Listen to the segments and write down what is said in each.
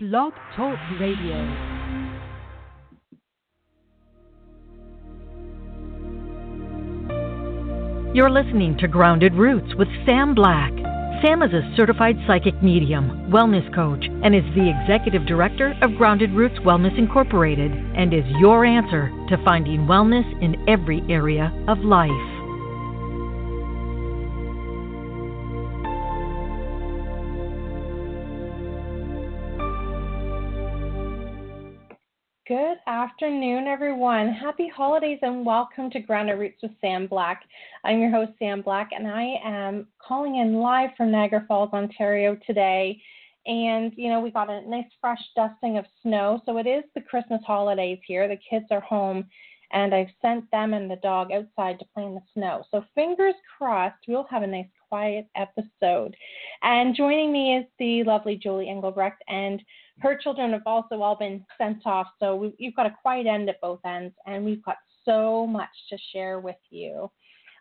Blog Talk Radio. You're listening to Grounded Roots with Sam Black. Sam is a certified psychic medium, wellness coach, and is the executive director of Grounded Roots Wellness Incorporated, and is your answer to finding wellness in every area of life. Afternoon, everyone. Happy holidays and welcome to Grounded Roots with Sam Black. I'm your host, Sam Black, and I am calling in live from Niagara Falls, Ontario today. And, you know, we got a nice fresh dusting of snow. So it is the Christmas holidays here. The kids are home, and I've sent them and the dog outside to play in the snow. So fingers crossed, we'll have a nice quiet episode. And joining me is the lovely Jolie Engelbrecht. And her children have also all been sent off, so we, you've got a quiet end at both ends, and we've got so much to share with you.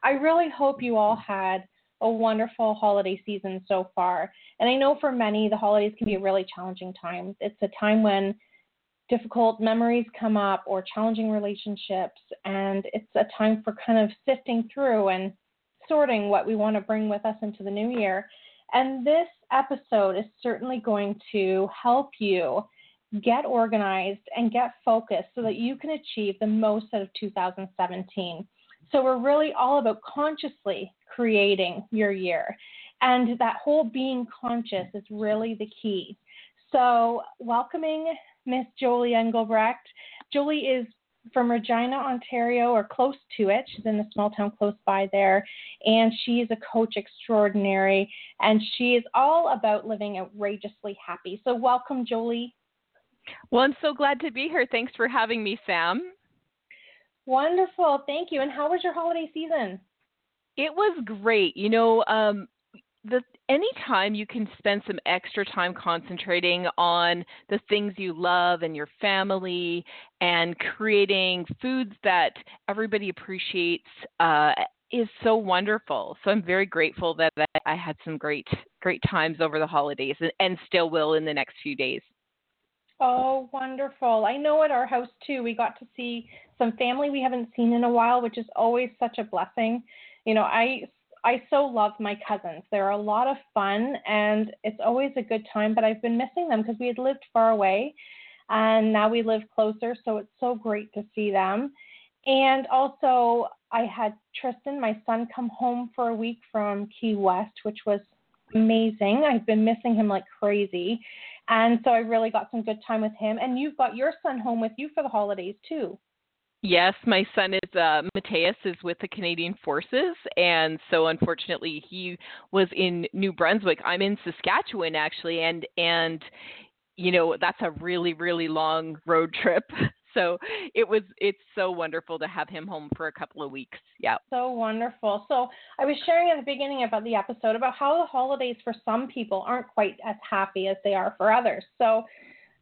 I really hope you all had a wonderful holiday season so far. And I know for many, the holidays can be a really challenging time. It's a time when difficult memories come up or challenging relationships, and it's a time for kind of sifting through and sorting what we want to bring with us into the new year. And this episode is certainly going to help you get organized and get focused so that you can achieve the most out of 2017. So, we're really all about consciously creating your year. And that whole being conscious is really the key. So, welcoming Miss Jolie Engelbrecht. Jolie is from Regina, Ontario, or close to it. She's in a small town close by there. And she's a coach extraordinary. And she is all about living outrageously happy. So, welcome, Jolie. Well, I'm so glad to be here. Thanks for having me, Sam. Wonderful. Thank you. And how was your holiday season? It was great. You know, um, the anytime you can spend some extra time concentrating on the things you love and your family and creating foods that everybody appreciates uh, is so wonderful. So I'm very grateful that I had some great great times over the holidays and, and still will in the next few days. Oh, wonderful. I know at our house too, we got to see some family we haven't seen in a while, which is always such a blessing. You know, I I so love my cousins. They're a lot of fun and it's always a good time, but I've been missing them because we had lived far away and now we live closer, so it's so great to see them. And also, I had Tristan, my son, come home for a week from Key West, which was amazing. I've been missing him like crazy. And so I really got some good time with him. And you've got your son home with you for the holidays too. Yes, my son is uh Mateus is with the Canadian Forces and so unfortunately he was in New Brunswick. I'm in Saskatchewan actually and and you know that's a really really long road trip. So it was it's so wonderful to have him home for a couple of weeks. Yeah. So wonderful. So I was sharing at the beginning about the episode about how the holidays for some people aren't quite as happy as they are for others. So,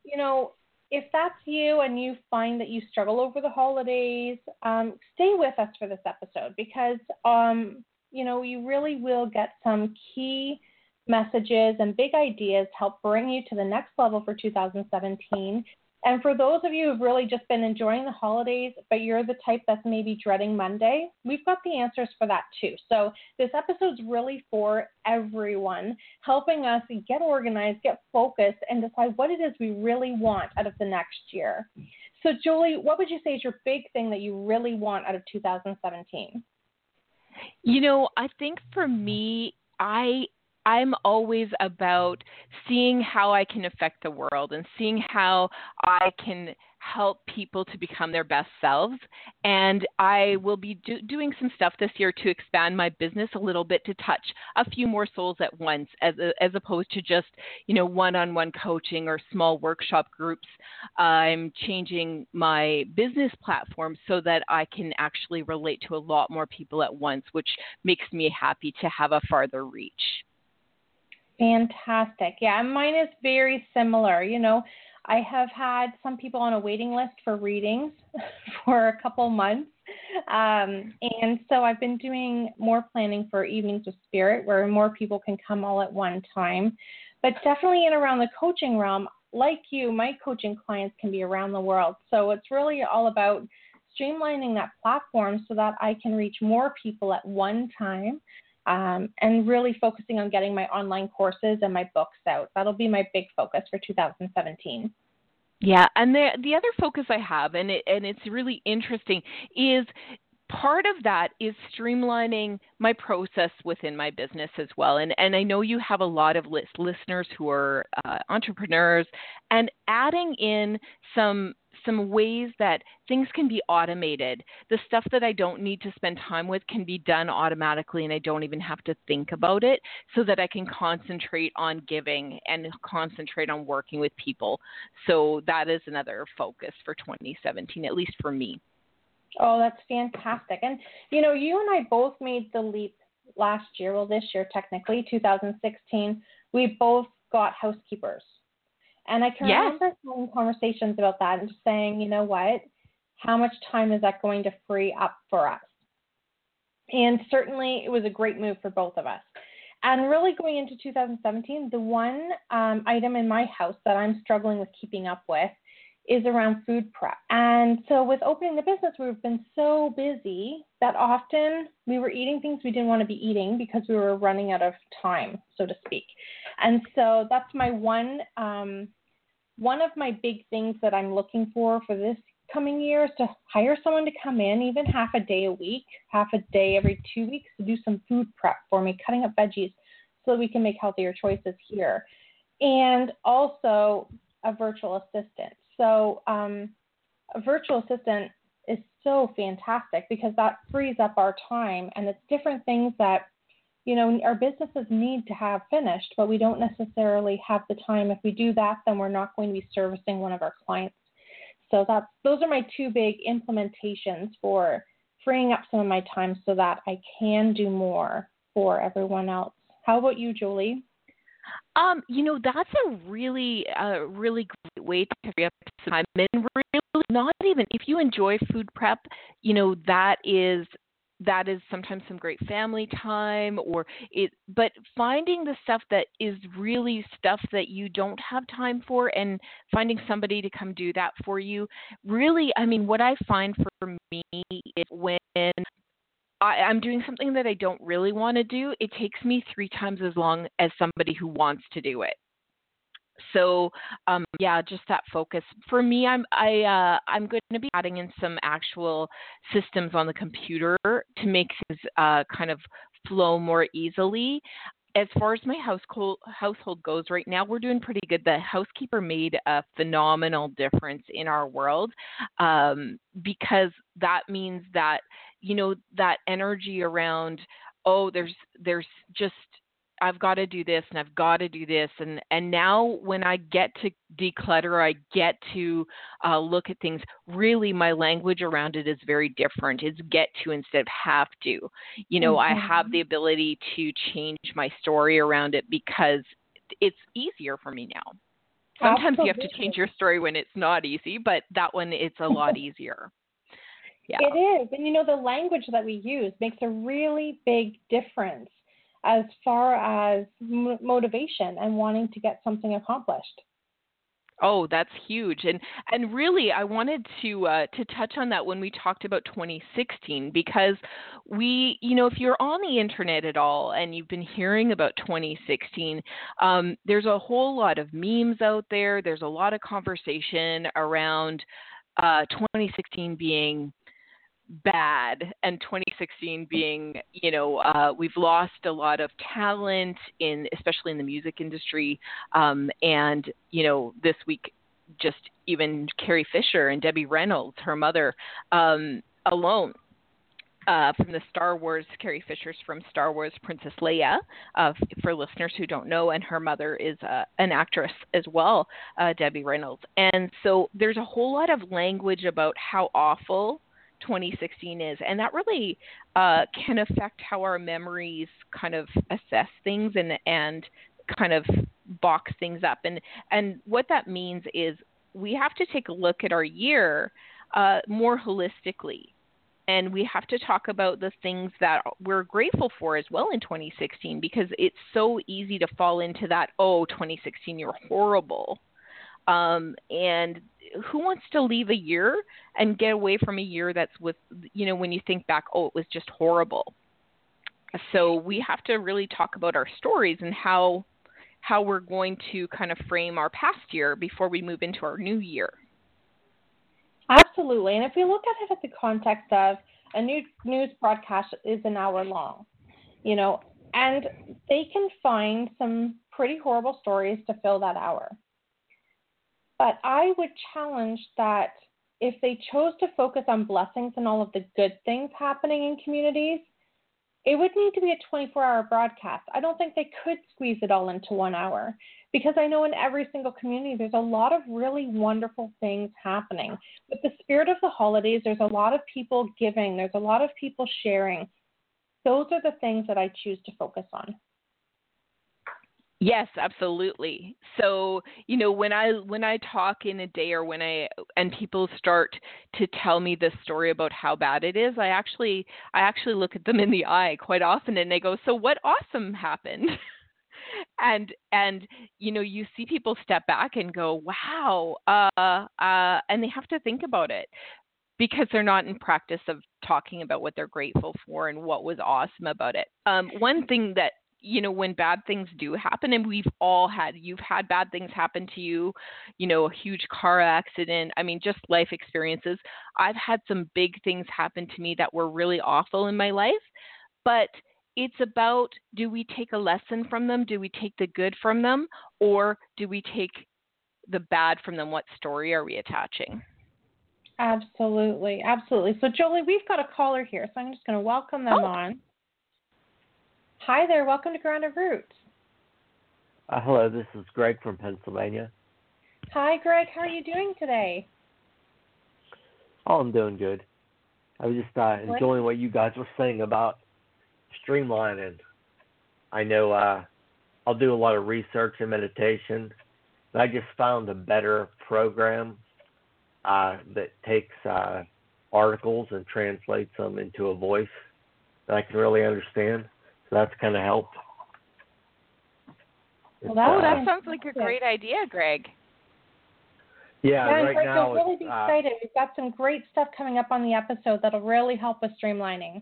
you know, if that's you and you find that you struggle over the holidays, um, stay with us for this episode because um, you know you really will get some key messages and big ideas help bring you to the next level for 2017 and for those of you who've really just been enjoying the holidays, but you're the type that's maybe dreading Monday, we've got the answers for that too. So this episode's really for everyone, helping us get organized, get focused, and decide what it is we really want out of the next year. So, Jolie, what would you say is your big thing that you really want out of 2017? You know, I think for me, I I'm always about seeing how I can affect the world and seeing how I can help people to become their best selves. And I will be do- doing some stuff this year to expand my business a little bit to touch a few more souls at once, as as opposed to just you know one-on-one coaching or small workshop groups. I'm changing my business platform so that I can actually relate to a lot more people at once, which makes me happy to have a farther reach. Fantastic. Yeah, mine is very similar. You know, I have had some people on a waiting list for readings for a couple months. Um, and so I've been doing more planning for Evenings with Spirit where more people can come all at one time. But definitely in around the coaching realm, like you, my coaching clients can be around the world. So it's really all about streamlining that platform so that I can reach more people at one time um, and really focusing on getting my online courses and my books out. That'll be my big focus for 2017. Yeah, and the the other focus I have, and it, and it's really interesting, is part of that is streamlining my process within my business as well. And and I know you have a lot of list, listeners who are uh, entrepreneurs, and adding in some some ways that things can be automated. The stuff that I don't need to spend time with can be done automatically and I don't even have to think about it so that I can concentrate on giving and concentrate on working with people. So that is another focus for 2017, at least for me. Oh, that's fantastic. And, you know, you and I both made the leap last year, well, this year technically, 2016. We both got housekeepers. And I can yes. remember having conversations about that and just saying, you know what, how much time is that going to free up for us? And certainly it was a great move for both of us. And really going into 2017, the one um, item in my house that I'm struggling with keeping up with is around food prep. And so with opening the business, we've been so busy that often we were eating things we didn't want to be eating because we were running out of time, so to speak. And so that's my one um, one of my big things that I'm looking for for this coming year is to hire someone to come in, even half a day a week, half a day every two weeks, to do some food prep for me, cutting up veggies so that we can make healthier choices here. And also a virtual assistant. So, um, a virtual assistant is so fantastic because that frees up our time and it's different things that you know, our businesses need to have finished, but we don't necessarily have the time. If we do that, then we're not going to be servicing one of our clients. So that's those are my two big implementations for freeing up some of my time so that I can do more for everyone else. How about you, Jolie? Um, you know, that's a really, uh, really great way to free up time. And really, not even if you enjoy food prep, you know, that is that is sometimes some great family time or it but finding the stuff that is really stuff that you don't have time for and finding somebody to come do that for you really i mean what i find for me is when I, I'm doing something that I don't really want to do, it takes me three times as long as somebody who wants to do it so um, yeah, just that focus. For me, I'm I uh, I'm going to be adding in some actual systems on the computer to make things uh, kind of flow more easily. As far as my household household goes right now, we're doing pretty good. The housekeeper made a phenomenal difference in our world um, because that means that you know that energy around oh there's there's just I've got to do this and I've got to do this and and now when I get to declutter, I get to uh, look at things. Really, my language around it is very different. It's get to instead of have to. You know, mm-hmm. I have the ability to change my story around it because it's easier for me now. Sometimes Absolutely. you have to change your story when it's not easy, but that one it's a lot easier. Yeah. It is. And you know, the language that we use makes a really big difference as far as m- motivation and wanting to get something accomplished. Oh, that's huge, and and really, I wanted to uh, to touch on that when we talked about 2016 because we, you know, if you're on the internet at all and you've been hearing about 2016, um, there's a whole lot of memes out there. There's a lot of conversation around uh, 2016 being bad and 2016 being you know uh, we've lost a lot of talent in especially in the music industry um, and you know this week just even carrie fisher and debbie reynolds her mother um, alone uh, from the Star Wars, Carrie Fisher's from Star Wars Princess Leia, uh, for listeners who don't know, and her mother is uh, an actress as well, uh, Debbie Reynolds. And so there's a whole lot of language about how awful 2016 is, and that really uh, can affect how our memories kind of assess things and and kind of box things up. And and what that means is we have to take a look at our year uh, more holistically. And we have to talk about the things that we're grateful for as well in 2016 because it's so easy to fall into that, oh, 2016, you're horrible Um, and who wants to leave a year and get away from a year that's with, you know, when you think back, oh, it was just horrible. So we have to really talk about our stories and how how we're going to kind of frame our past year before we move into our new year. Absolutely. And if we look at it at the context of a new news broadcast is an hour long, you know, and they can find some pretty horrible stories to fill that hour. But I would challenge that if they chose to focus on blessings and all of the good things happening in communities, it would need to be a 24 hour broadcast. I don't think they could squeeze it all into one hour because I know in every single community there's a lot of really wonderful things happening. With the spirit of the holidays, there's a lot of people giving, there's a lot of people sharing. Those are the things that I choose to focus on. Yes, absolutely. So, you know, when I when I talk in a day or when I and people start to tell me this story about how bad it is, I actually I actually look at them in the eye quite often and they go, "So what awesome happened?" and and you know, you see people step back and go, "Wow." Uh uh and they have to think about it because they're not in practice of talking about what they're grateful for and what was awesome about it. Um, one thing that you know when bad things do happen and we've all had you've had bad things happen to you you know a huge car accident i mean just life experiences. I've had some big things happen to me that were really awful in my life but it's about do we take a lesson from them? Do we take the good from them? Or do we take the bad from them? What story are we attaching? Absolutely absolutely. So jolie we've got a caller here so i'm just going to welcome them oh. on Hi there. Welcome to Grounded Roots. Uh, hello, this is Greg from Pennsylvania. Hi, Greg. How are you doing today? Oh, I'm doing good. I was just uh, enjoying what you guys were saying about streamlining. I know uh, I'll do a lot of research and meditation, but I just found a better program uh, that takes uh, articles and translates them into a voice that I can really understand. So that's kind of helped. Well, that, uh, that sounds like a great idea, Greg. Yeah, yeah right Greg, now. You'll really be uh, excited. We've got some great stuff coming up on the episode that'll really help with streamlining.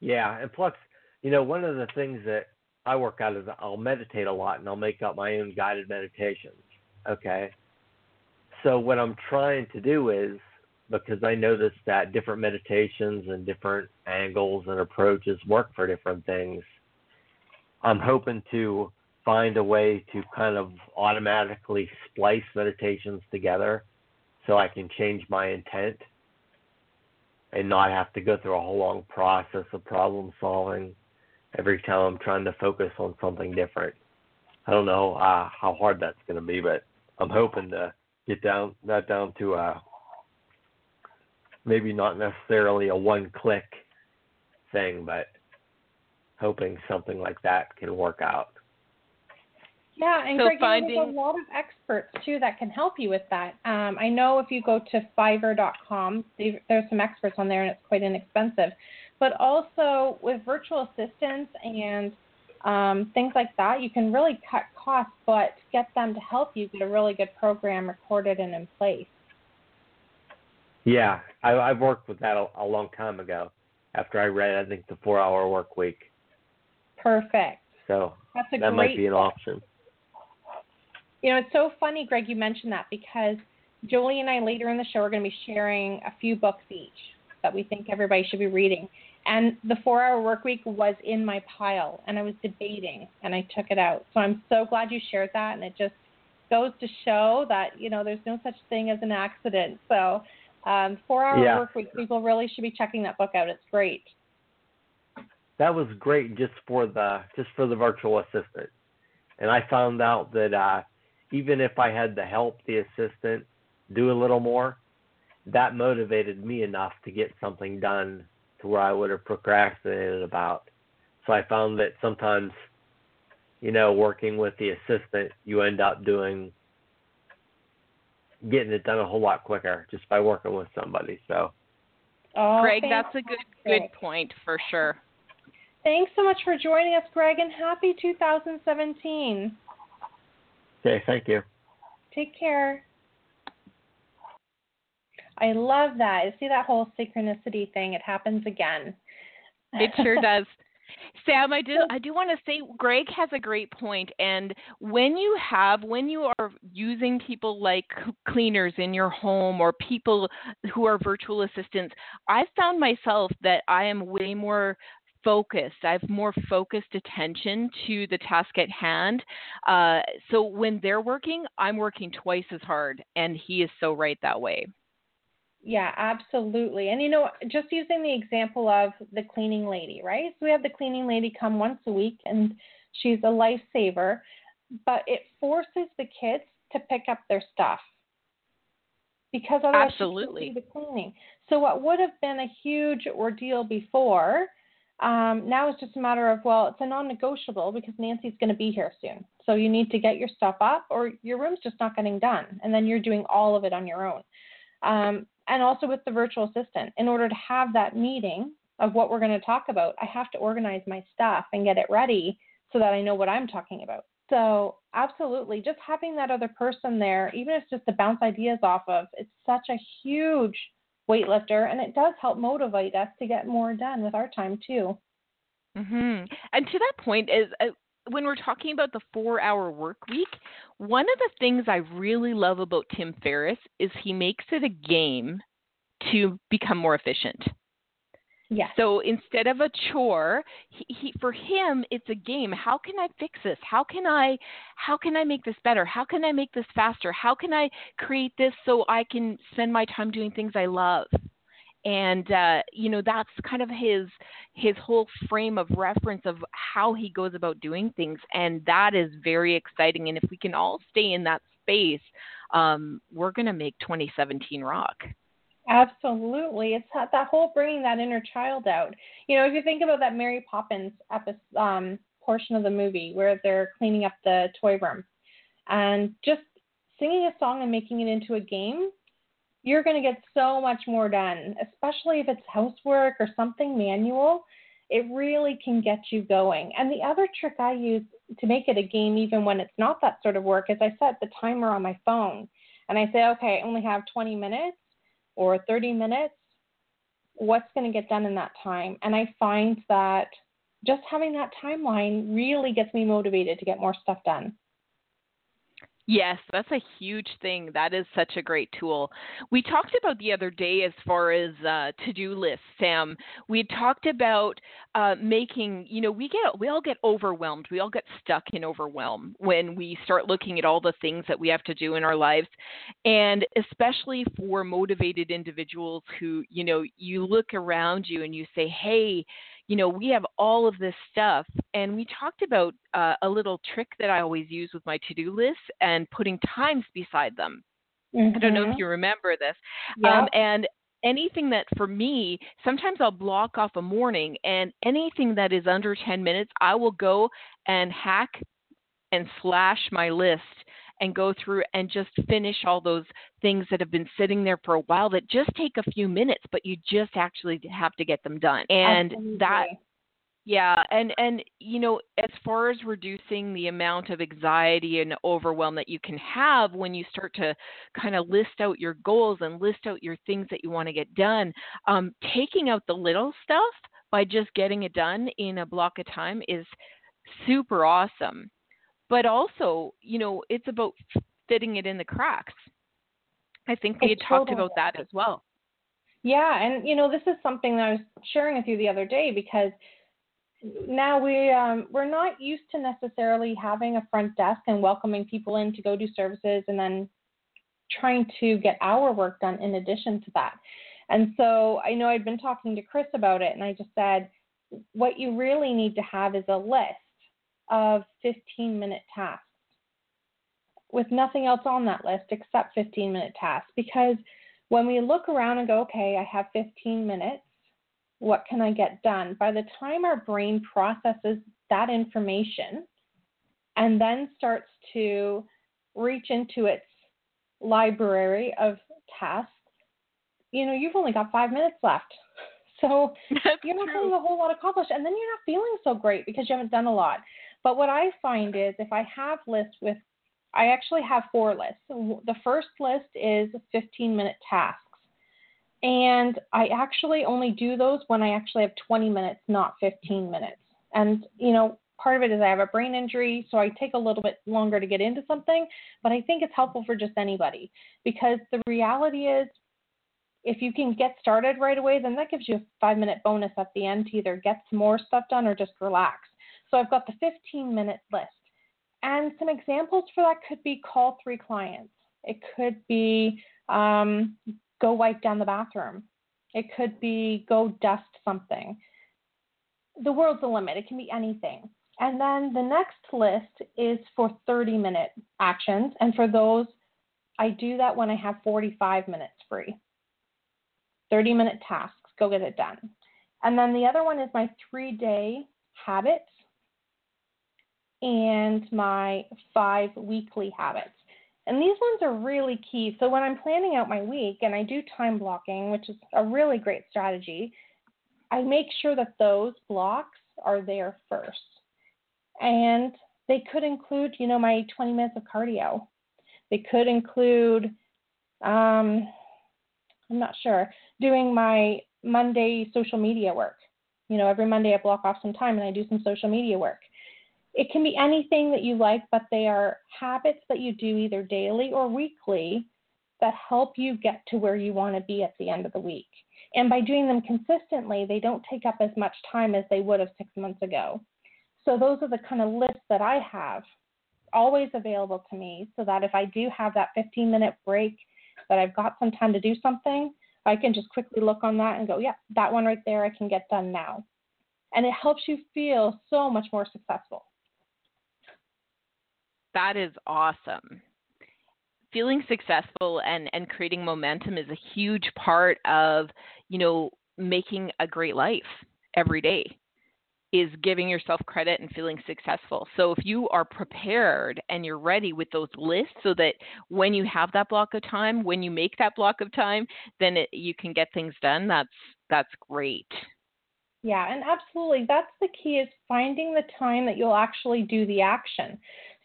Yeah, and plus, you know, one of the things that I work out is I'll meditate a lot and I'll make up my own guided meditations. Okay. So what I'm trying to do is because I noticed that different meditations and different angles and approaches work for different things. I'm hoping to find a way to kind of automatically splice meditations together so I can change my intent and not have to go through a whole long process of problem solving every time I'm trying to focus on something different. I don't know uh, how hard that's going to be, but I'm hoping to get down that down to a maybe not necessarily a one click thing, but hoping something like that can work out. Yeah, and so Greg, finding... there's a lot of experts too that can help you with that. Um, I know if you go to Fiverr.com, there's some experts on there, and it's quite inexpensive. But also with virtual assistants and um, things like that, you can really cut costs, but get them to help you get a really good program recorded and in place. Yeah, I, I've worked with that a, a long time ago. After I read, I think the Four Hour Work Week. Perfect. So That's a that great might be an option. You know, it's so funny, Greg, you mentioned that because Jolie and I later in the show are going to be sharing a few books each that we think everybody should be reading. And the four hour work week was in my pile and I was debating and I took it out. So I'm so glad you shared that and it just goes to show that, you know, there's no such thing as an accident. So um, Four Hour yeah. Work Week. People really should be checking that book out. It's great. That was great just for the just for the virtual assistant, and I found out that uh, even if I had to help the assistant do a little more, that motivated me enough to get something done to where I would have procrastinated about. So I found that sometimes, you know, working with the assistant, you end up doing getting it done a whole lot quicker just by working with somebody. So, oh, Greg, that's a good good point for sure. Thanks so much for joining us, Greg, and happy 2017. Okay, thank you. Take care. I love that. I See that whole synchronicity thing. It happens again. It sure does. Sam, I do I do want to say Greg has a great point and when you have when you are using people like cleaners in your home or people who are virtual assistants, I've found myself that I am way more focused. I have more focused attention to the task at hand. Uh, so when they're working, I'm working twice as hard, and he is so right that way. Yeah, absolutely. And you know, just using the example of the cleaning lady, right? So we have the cleaning lady come once a week and she's a lifesaver, but it forces the kids to pick up their stuff. Because otherwise absolutely the cleaning. So what would have been a huge ordeal before, um, now it's just a matter of well, it's a non-negotiable because Nancy's going to be here soon. So you need to get your stuff up, or your room's just not getting done, and then you're doing all of it on your own. Um, and also with the virtual assistant. In order to have that meeting of what we're going to talk about, I have to organize my stuff and get it ready so that I know what I'm talking about. So, absolutely, just having that other person there, even if it's just to bounce ideas off of, it's such a huge weightlifter, and it does help motivate us to get more done with our time too. Mhm. And to that point is uh, when we're talking about the four hour work week, one of the things I really love about Tim Ferriss is he makes it a game to become more efficient. Yes. So instead of a chore, he, he, for him it's a game. How can I fix this? How can I how can I make this better? How can I make this faster? How can I create this so I can spend my time doing things I love? And uh, you know that's kind of his his whole frame of reference of how he goes about doing things. And that is very exciting. And if we can all stay in that space um, we're going to make 2017 rock. Absolutely. It's that, that whole bringing that inner child out. You know if you think about that mary poppins episode um, portion of the movie where they're cleaning up the toy room and just singing a song and making it into a game you're going to get so much more done, especially if it's housework or something manual. It really can get you going. And the other trick I use to make it a game, even when it's not that sort of work, is I set the timer on my phone and I say, okay, I only have 20 minutes or 30 minutes. What's going to get done in that time? And I find that just having that timeline really gets me motivated to get more stuff done. Yes, that's a huge thing. That is such a great tool. We talked about the other day as far as uh, to-do lists, Sam. We talked about uh, making. You know, we get we all get overwhelmed. We all get stuck in overwhelm when we start looking at all the things that we have to do in our lives, and especially for motivated individuals who, you know, you look around you and you say, "Hey." You know, we have all of this stuff. And we talked about uh, a little trick that I always use with my to do list and putting times beside them. Mm-hmm. I don't know if mm-hmm. you remember this. Yeah. Um, and anything that for me, sometimes I'll block off a morning and anything that is under 10 minutes, I will go and hack and slash my list and go through and just finish all those things that have been sitting there for a while that just take a few minutes, but you just actually have to get them done. And Absolutely. that yeah, and and you know, as far as reducing the amount of anxiety and overwhelm that you can have when you start to kind of list out your goals and list out your things that you want to get done, um, taking out the little stuff by just getting it done in a block of time is super awesome but also, you know, it's about fitting it in the cracks. I think we had talked about that as well. Yeah, and you know, this is something that I was sharing with you the other day because now we um, we're not used to necessarily having a front desk and welcoming people in to go do services and then trying to get our work done in addition to that. And so I know I'd been talking to Chris about it, and I just said, what you really need to have is a list of 15 minute tasks with nothing else on that list except 15 minute tasks because when we look around and go, okay, I have 15 minutes, what can I get done? By the time our brain processes that information and then starts to reach into its library of tasks, you know, you've only got five minutes left. So That's you're not true. getting a whole lot accomplished, and then you're not feeling so great because you haven't done a lot. But what I find is if I have lists with I actually have four lists. The first list is 15 minute tasks. And I actually only do those when I actually have 20 minutes, not 15 minutes. And, you know, part of it is I have a brain injury, so I take a little bit longer to get into something, but I think it's helpful for just anybody because the reality is if you can get started right away, then that gives you a five minute bonus at the end to either get some more stuff done or just relax. So I've got the 15 minute list. And some examples for that could be call three clients. It could be um, go wipe down the bathroom. It could be go dust something. The world's the limit. It can be anything. And then the next list is for 30 minute actions. And for those, I do that when I have 45 minutes free. 30 minute tasks, go get it done. And then the other one is my three day habits and my five weekly habits. And these ones are really key. So when I'm planning out my week and I do time blocking, which is a really great strategy, I make sure that those blocks are there first. And they could include, you know, my 20 minutes of cardio. They could include, um, I'm not sure, doing my Monday social media work. You know, every Monday I block off some time and I do some social media work. It can be anything that you like, but they are habits that you do either daily or weekly that help you get to where you want to be at the end of the week. And by doing them consistently, they don't take up as much time as they would have six months ago. So those are the kind of lists that I have always available to me so that if I do have that 15 minute break that I've got some time to do something, I can just quickly look on that and go, yeah, that one right there I can get done now. And it helps you feel so much more successful. That is awesome. Feeling successful and, and creating momentum is a huge part of, you know, making a great life every day is giving yourself credit and feeling successful. So if you are prepared and you're ready with those lists so that when you have that block of time, when you make that block of time, then it, you can get things done, that's that's great. Yeah, and absolutely. That's the key is finding the time that you'll actually do the action.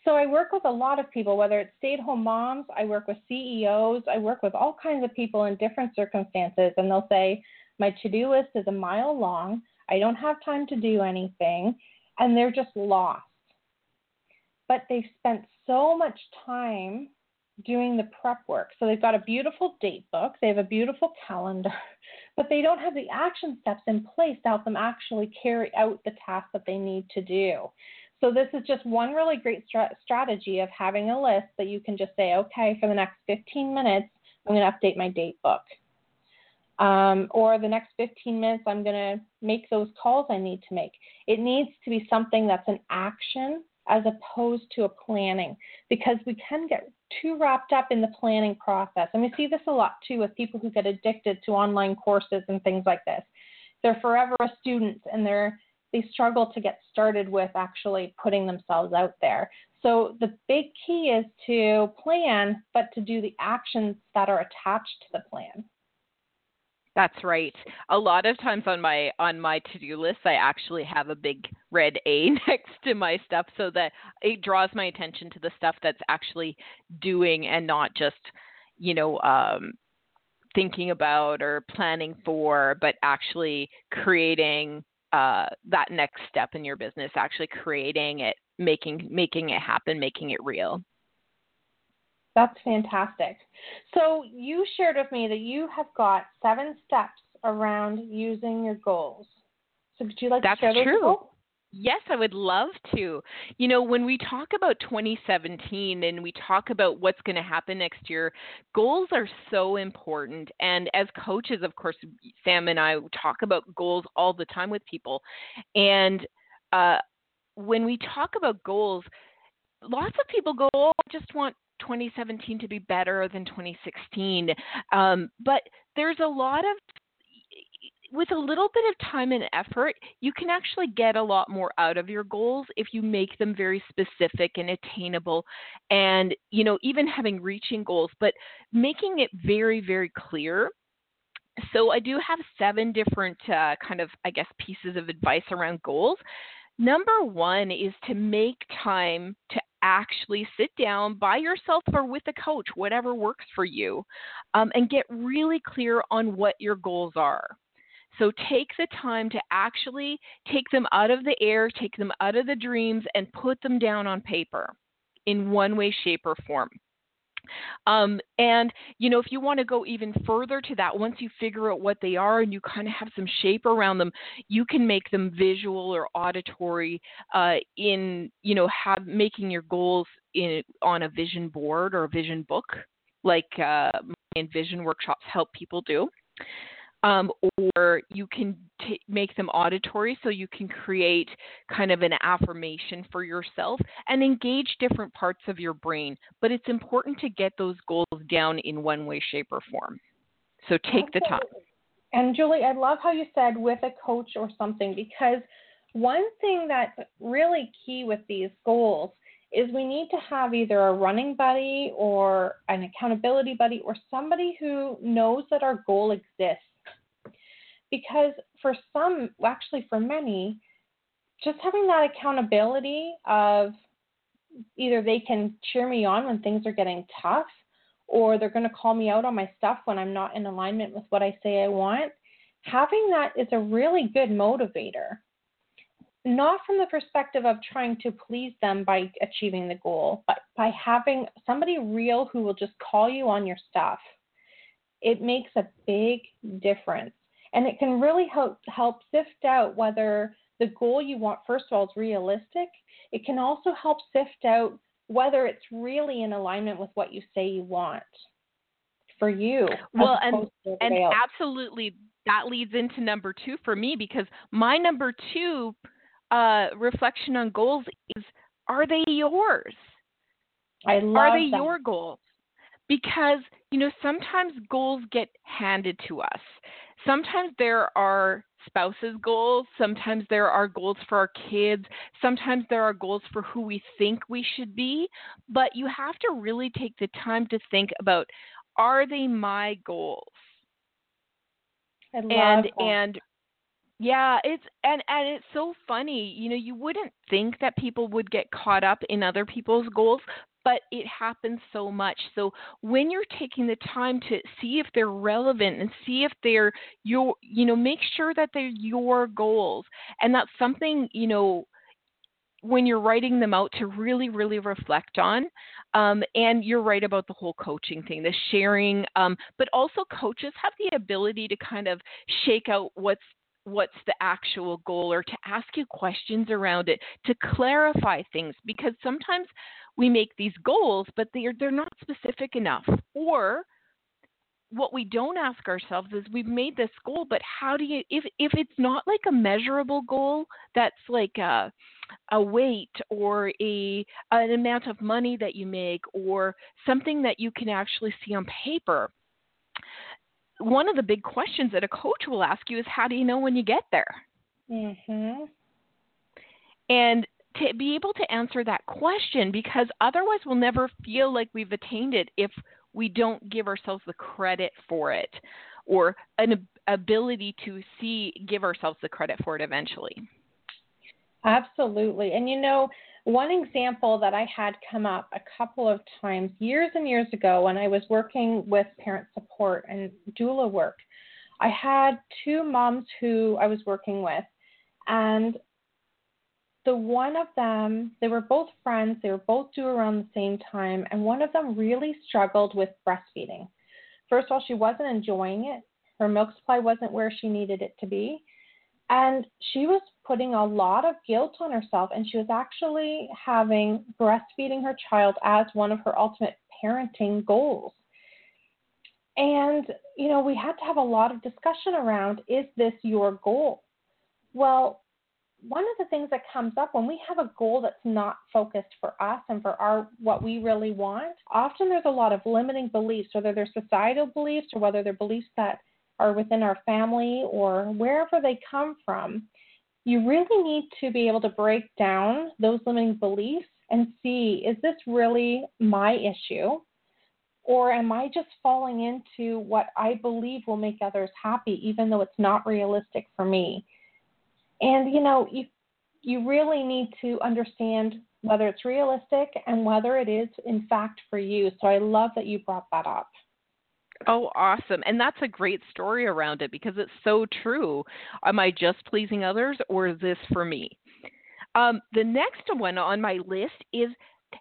So I work with a lot of people, whether it's stay-at-home moms, I work with CEOs, I work with all kinds of people in different circumstances, and they'll say, "My to-do list is a mile long. I don't have time to do anything," and they're just lost. But they've spent so much time doing the prep work. So they've got a beautiful date book, they have a beautiful calendar, but they don't have the action steps in place to help them actually carry out the task that they need to do. So this is just one really great strategy of having a list that you can just say, okay, for the next 15 minutes, I'm going to update my date book. Um, or the next 15 minutes, I'm going to make those calls I need to make. It needs to be something that's an action as opposed to a planning because we can get too wrapped up in the planning process. And we see this a lot too with people who get addicted to online courses and things like this. They're forever a student and they're they struggle to get started with actually putting themselves out there. So the big key is to plan, but to do the actions that are attached to the plan. That's right. A lot of times on my on my to-do list I actually have a big red A next to my stuff so that it draws my attention to the stuff that's actually doing and not just, you know, um thinking about or planning for, but actually creating uh, that next step in your business, actually creating it, making making it happen, making it real. That's fantastic. So you shared with me that you have got seven steps around using your goals. So could you like That's to share those? True. Yes, I would love to. You know, when we talk about 2017 and we talk about what's going to happen next year, goals are so important. And as coaches, of course, Sam and I talk about goals all the time with people. And uh, when we talk about goals, lots of people go, oh, I just want 2017 to be better than 2016. Um, but there's a lot of with a little bit of time and effort, you can actually get a lot more out of your goals if you make them very specific and attainable and, you know, even having reaching goals, but making it very, very clear. So I do have seven different uh, kind of, I guess, pieces of advice around goals. Number one is to make time to actually sit down by yourself or with a coach, whatever works for you, um, and get really clear on what your goals are. So take the time to actually take them out of the air, take them out of the dreams, and put them down on paper in one way, shape, or form. Um, and you know, if you want to go even further to that, once you figure out what they are and you kind of have some shape around them, you can make them visual or auditory uh, in you know have making your goals in on a vision board or a vision book, like uh, my Envision workshops help people do um, or you can t- make them auditory so you can create kind of an affirmation for yourself and engage different parts of your brain. But it's important to get those goals down in one way, shape, or form. So take the time. And Jolie, I love how you said with a coach or something because one thing that's really key with these goals is we need to have either a running buddy or an accountability buddy or somebody who knows that our goal exists because for some, actually for many, just having that accountability of either they can cheer me on when things are getting tough or they're going to call me out on my stuff when I'm not in alignment with what I say I want. Having that is a really good motivator. Not from the perspective of trying to please them by achieving the goal, but by having somebody real who will just call you on your stuff. It makes a big difference and it can really help help sift out whether the goal you want first of all is realistic. It can also help sift out whether it's really in alignment with what you say you want for you. Well, and and absolutely that leads into number two for me because my number two uh, reflection on goals is: Are they yours? I love Are they that. your goals? Because you know sometimes goals get handed to us sometimes there are spouses' goals, sometimes there are goals for our kids, sometimes there are goals for who we think we should be, but you have to really take the time to think about are they my goals? and and yeah, it's and and it's so funny. You know, you wouldn't think that people would get caught up in other people's goals, but it happens so much. So when you're taking the time to see if they're relevant and see if they're your, you know, make sure that they're your goals. And that's something, you know, when you're writing them out to really, really reflect on. Um, and you're right about the whole coaching thing, the sharing. Um, but also, coaches have the ability to kind of shake out what's what's the actual goal or to ask you questions around it to clarify things because sometimes we make these goals, but they're they're not specific enough. Or what we don't ask ourselves is we've made this goal, but how do you if if it's not like a measurable goal that's like a a weight or a an amount of money that you make or something that you can actually see on paper one of the big questions that a coach will ask you is how do you know when you get there mhm and to be able to answer that question because otherwise we'll never feel like we've attained it if we don't give ourselves the credit for it or an ability to see give ourselves the credit for it eventually. Absolutely. And you know one example that i had come up a couple of times years and years ago when i was working with parent support and doula work i had two moms who i was working with and the one of them, they were both friends, they were both due around the same time, and one of them really struggled with breastfeeding. First of all, she wasn't enjoying it. Her milk supply wasn't where she needed it to be. And she was putting a lot of guilt on herself, and she was actually having breastfeeding her child as one of her ultimate parenting goals. And, you know, we had to have a lot of discussion around is this your goal? Well, one of the things that comes up when we have a goal that's not focused for us and for our what we really want, often there's a lot of limiting beliefs, whether they're societal beliefs or whether they're beliefs that are within our family or wherever they come from. You really need to be able to break down those limiting beliefs and see is this really my issue? Or am I just falling into what I believe will make others happy, even though it's not realistic for me? And you know, you you really need to understand whether it's realistic and whether it is in fact for you. So I love that you brought that up. Oh, awesome. And that's a great story around it because it's so true. Am I just pleasing others or is this for me? Um, the next one on my list is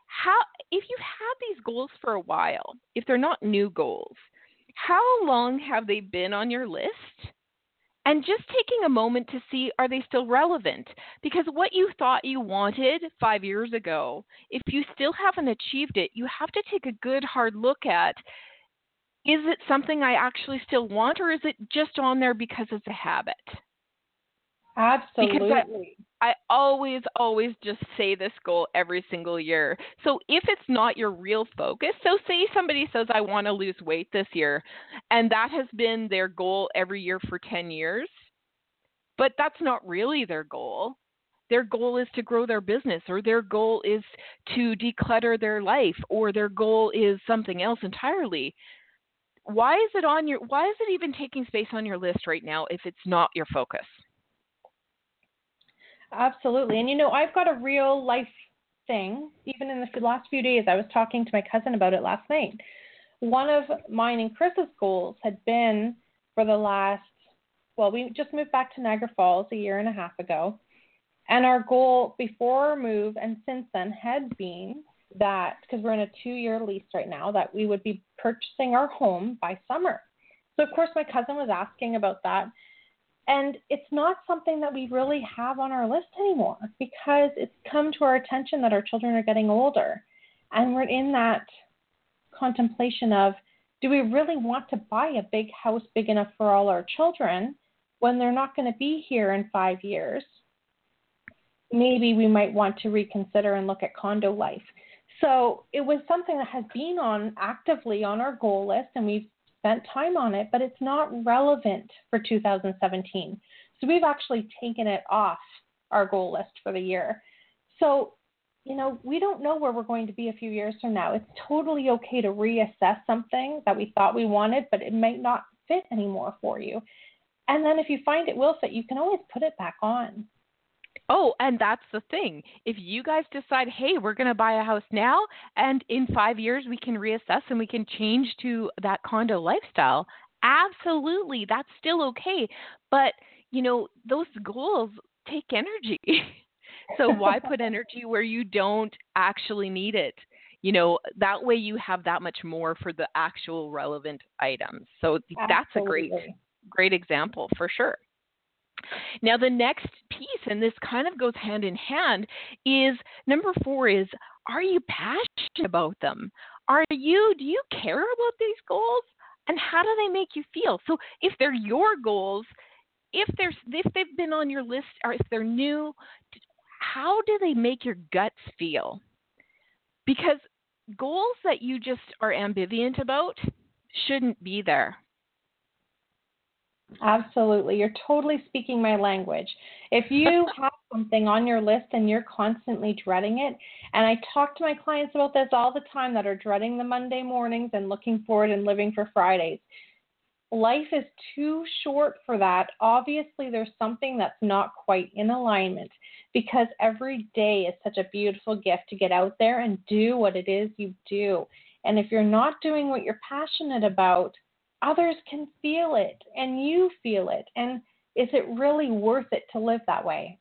how if you've had these goals for a while, if they're not new goals, how long have they been on your list? And just taking a moment to see are they still relevant? Because what you thought you wanted five years ago, if you still haven't achieved it, you have to take a good hard look at is it something I actually still want or is it just on there because it's a habit? Absolutely. I, I, always, always just say this goal every single year. So if it's not your real focus, so say somebody says, I want to lose weight this year, and that has been their goal every year for 10 years, but that's not really their goal. Their goal is to grow their business, or their goal is to declutter their life, or their goal is something else entirely. Why is it on your why is it even taking space on your list right now if it's not your focus? Absolutely. And you know, I've got a real life thing. Even in the last few days, I was talking to my cousin about it last night. One of mine and Chris's goals had been for the last, well, we just moved back to Niagara Falls a year and a half ago. And our goal before our move and since then had been that, because we're in a two year lease right now, that we would be purchasing our home by summer. So, of course, my cousin was asking about that. And it's not something that we really have on our list anymore because it's come to our attention that our children are getting older. And we're in that contemplation of do we really want to buy a big house big enough for all our children when they're not going to be here in five years? Maybe we might want to reconsider and look at condo life. So it was something that has been on actively on our goal list, and we've spent time on it, but it's not relevant for 2017. So we've actually taken it off our goal list for the year. So, you know, we don't know where we're going to be a few years from now. It's totally okay to reassess something that we thought we wanted, but it might not fit anymore for you. And then if you find it will fit, you can always put it back on. Oh, and that's the thing. If you guys decide, hey, we're going to buy a house now, and in five years we can reassess and we can change to that condo lifestyle, absolutely, that's still okay. But, you know, those goals take energy. so why put energy where you don't actually need it? You know, that way you have that much more for the actual relevant items. So absolutely. that's a great, great example for sure. Now, the next piece, and this kind of goes hand in hand, is number four is are you passionate about them? Are you, do you care about these goals? And how do they make you feel? So, if they're your goals, if there's if they've been on your list or if they're new, how do they make your guts feel? Because goals that you just are ambivalent about shouldn't be there. Absolutely. You're totally speaking my language. If you have something on your list and you're constantly dreading it, and I talk to my clients about this all the time that are dreading the Monday mornings and looking forward and living for Fridays. Life is too short for that. Obviously, there's something that's not quite in alignment because every day is such a beautiful gift to get out there and do what it is you do. And if you're not doing what you're passionate about, others can feel it and you feel it. And is it really worth it to live that way?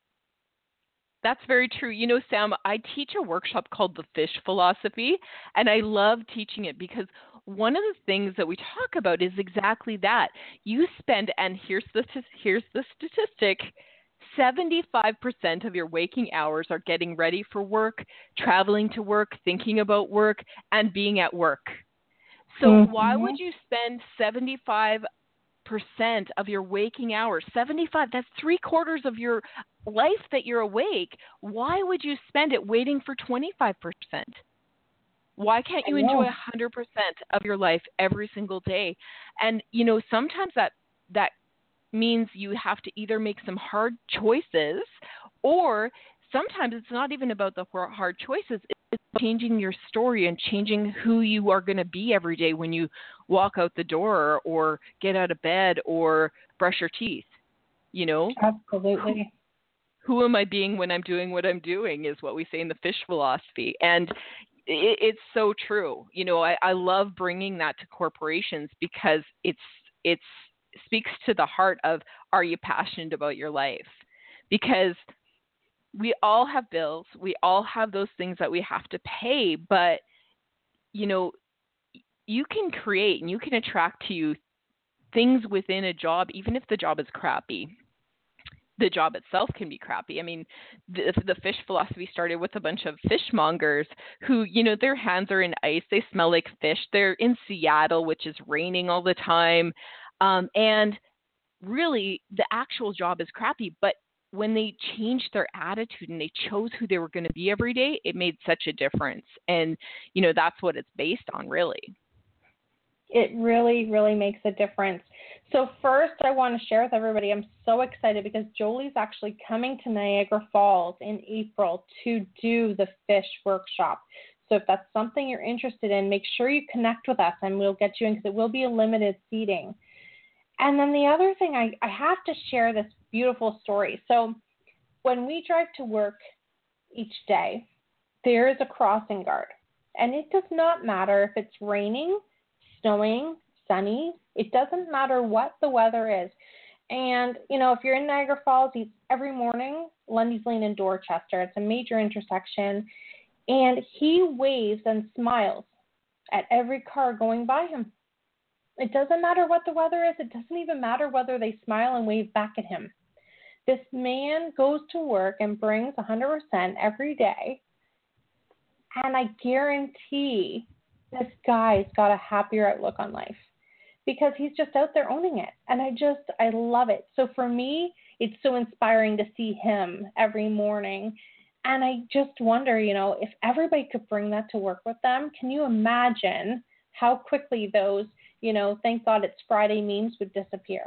That's very true. You know, Sam, I teach a workshop called the Fish Philosophy, and I love teaching it because one of the things that we talk about is exactly that. You spend, and here's the here's the statistic: 75% of your waking hours are getting ready for work, traveling to work, thinking about work, and being at work. So mm-hmm. why would you spend 75 percent of your waking hours 75 that's three quarters of your life that you're awake why would you spend it waiting for 25 percent? Why can't you enjoy 100% of your life every single day? And you know sometimes that that means you have to either make some hard choices or sometimes it's not even about the hard choices changing your story and changing who you are going to be every day when you walk out the door or get out of bed or brush your teeth you know absolutely who am I being when I'm doing what I'm doing is what we say in the fish philosophy. And it, it's so true. You know, I, I love bringing that to corporations because it's it's speaks to the heart of are you passionate about your life? Because we all have bills, we all have those things that we have to pay, but you know, you can create and you can attract to you things within a job, even if the job is crappy. The job itself can be crappy. I mean, the, the fish philosophy started with a bunch of fishmongers who, you know, their hands are in ice. They smell like fish. They're in Seattle, which is raining all the time. Um, and really, the actual job is crappy. But when they changed their attitude and they chose who they were going to be every day, it made such a difference. And, you know, that's what it's based on, really it really, really makes a difference. So, first, I want to share with everybody I'm so excited because Jolie's actually coming to Niagara Falls in April to do the fish workshop. So, if that's something you're interested in, make sure you connect with us and we'll get you in because it will be a limited seating. And then the other thing, I, I have to share this beautiful story. So, when we drive to work each day, there is a crossing guard. And it does not matter if it's raining snowing, sunny. It doesn't matter what the weather is. And, you know, if you're in Niagara Falls, every morning, Lundy's Lane in Dorchester, it's a major intersection. And he waves and smiles at every car going by him. It doesn't matter what the weather is, it doesn't even matter whether they smile and wave back at him. This man goes to work and brings 100% every day. And I guarantee this guy's got a happier outlook on life because he's just out there owning it. And I just, I love it. So for me, it's so inspiring to see him every morning. And I just wonder, you know, if everybody could bring that to work with them, can you imagine how quickly those, you know, thank God it's Friday memes would disappear?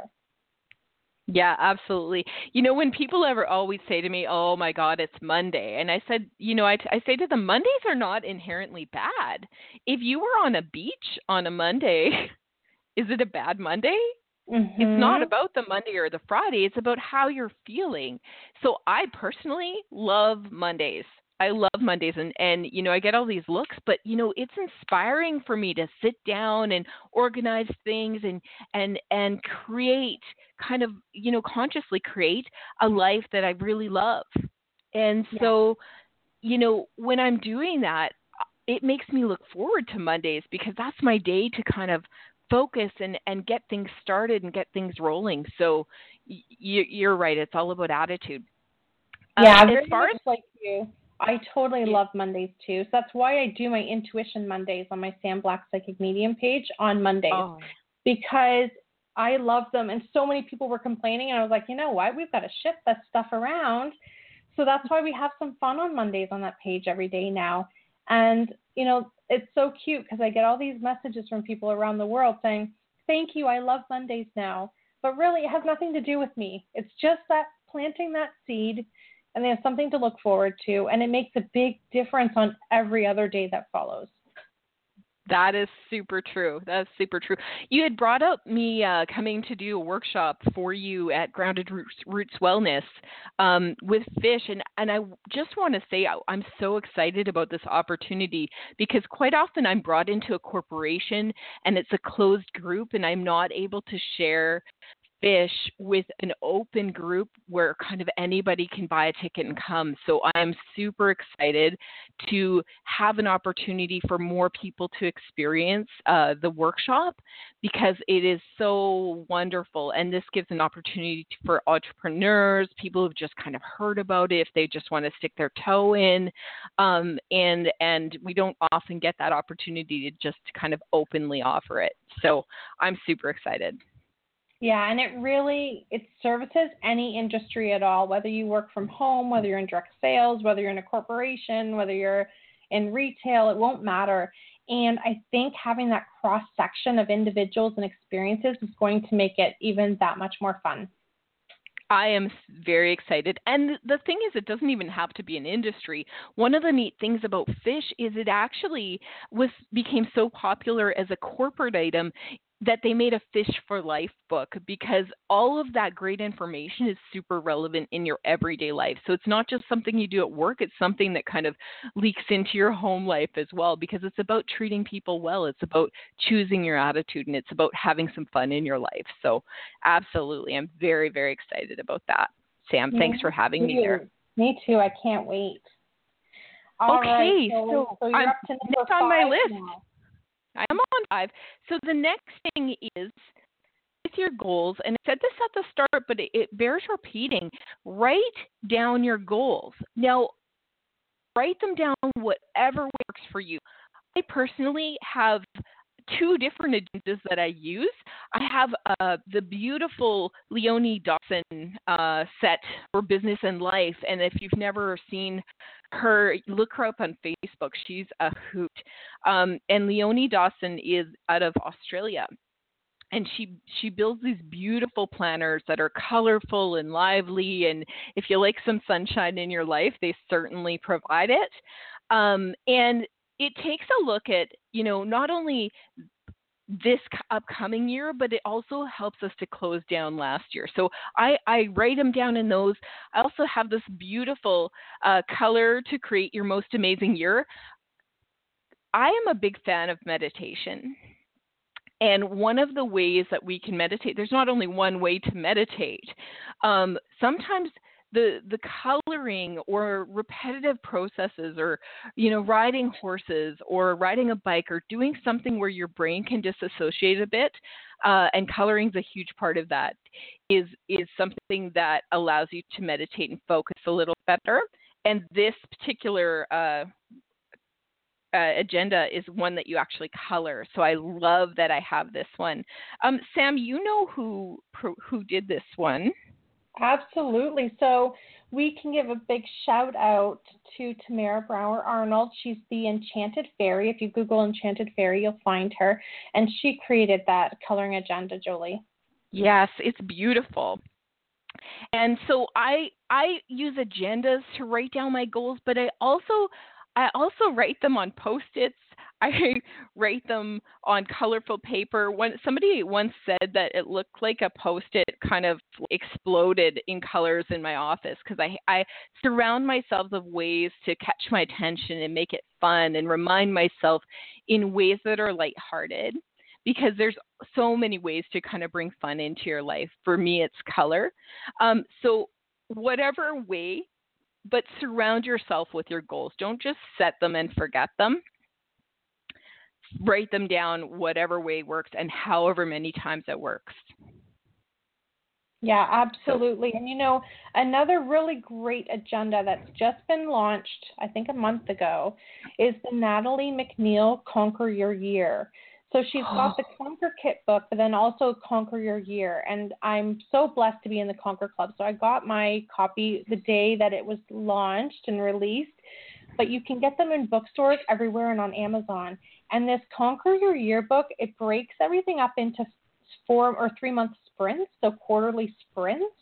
Yeah, absolutely. You know, when people ever always say to me, "Oh my God, it's Monday," and I said, you know, I, I say to them, Mondays are not inherently bad. If you were on a beach on a Monday, is it a bad Monday? Mm-hmm. It's not about the Monday or the Friday. It's about how you're feeling. So I personally love Mondays. I love Mondays and and you know I get all these looks but you know it's inspiring for me to sit down and organize things and and and create kind of you know consciously create a life that I really love. And yeah. so you know when I'm doing that it makes me look forward to Mondays because that's my day to kind of focus and and get things started and get things rolling. So y- you're right it's all about attitude. Yeah, uh, as far as like you I totally love Mondays too. So that's why I do my intuition Mondays on my Sam Black Psychic Medium page on Mondays oh. because I love them. And so many people were complaining, and I was like, you know what? We've got to shift this stuff around. So that's why we have some fun on Mondays on that page every day now. And, you know, it's so cute because I get all these messages from people around the world saying, thank you, I love Mondays now. But really, it has nothing to do with me. It's just that planting that seed and they have something to look forward to, and it makes a big difference on every other day that follows. That is super true. That's super true. You had brought up me uh, coming to do a workshop for you at Grounded Roots, Roots Wellness um, with fish, and and I just want to say I'm so excited about this opportunity because quite often I'm brought into a corporation and it's a closed group, and I'm not able to share fish with an open group where kind of anybody can buy a ticket and come. So I'm super excited to have an opportunity for more people to experience uh, the workshop because it is so wonderful. And this gives an opportunity for entrepreneurs, people who've just kind of heard about it, if they just want to stick their toe in. Um, and and we don't often get that opportunity to just kind of openly offer it. So I'm super excited. Yeah, and it really it services any industry at all, whether you work from home, whether you're in direct sales, whether you're in a corporation, whether you're in retail, it won't matter. And I think having that cross section of individuals and experiences is going to make it even that much more fun. I am very excited. And the thing is, it doesn't even have to be an industry. One of the neat things about fish is it actually was became so popular as a corporate item that they made a Fish for Life book because all of that great information is super relevant in your everyday life. So it's not just something you do at work, it's something that kind of leaks into your home life as well because it's about treating people well. It's about choosing your attitude and it's about having some fun in your life. So absolutely, I'm very, very excited about that. Sam, thanks for having me there. Me too. I can't wait. All okay, right, so, so, you're I'm up to next on my list. Now. I'm on five. So the next thing is with your goals, and I said this at the start, but it, it bears repeating. Write down your goals. Now, write them down whatever works for you. I personally have two different agendas that I use. I have uh, the beautiful Leonie Dawson uh, set for business and life, and if you've never seen her, look her up on Facebook. She's a hoot. Um, and Leonie Dawson is out of Australia. And she she builds these beautiful planners that are colorful and lively. And if you like some sunshine in your life, they certainly provide it. Um, and it takes a look at you know not only this upcoming year, but it also helps us to close down last year. So I, I write them down in those. I also have this beautiful uh, color to create your most amazing year. I am a big fan of meditation. And one of the ways that we can meditate, there's not only one way to meditate. Um, sometimes the the coloring or repetitive processes or you know riding horses or riding a bike or doing something where your brain can disassociate a bit uh, and coloring is a huge part of that is is something that allows you to meditate and focus a little better and this particular uh, uh, agenda is one that you actually color. So I love that I have this one. Um, Sam, you know who who did this one? Absolutely. So we can give a big shout out to Tamara Brower Arnold. She's the Enchanted Fairy. If you Google Enchanted Fairy, you'll find her. And she created that coloring agenda, Jolie. Yes, it's beautiful. And so I I use agendas to write down my goals, but I also I also write them on post-its I write them on colorful paper. When somebody once said that it looked like a post-it kind of exploded in colors in my office because I I surround myself of ways to catch my attention and make it fun and remind myself in ways that are lighthearted because there's so many ways to kind of bring fun into your life. For me, it's color. Um, so whatever way, but surround yourself with your goals. Don't just set them and forget them write them down whatever way works and however many times it works. Yeah, absolutely. And you know, another really great agenda that's just been launched, I think a month ago, is the Natalie MacNeil Conquer Your Year. So she's got the Conquer Kit book, but then also Conquer Your Year. And I'm so blessed to be in the Conquer Club. So I got my copy the day that it was launched and released, but you can get them in bookstores everywhere and on Amazon. And this Conquer Your Year book, it breaks everything up into four or three month sprints, so quarterly sprints,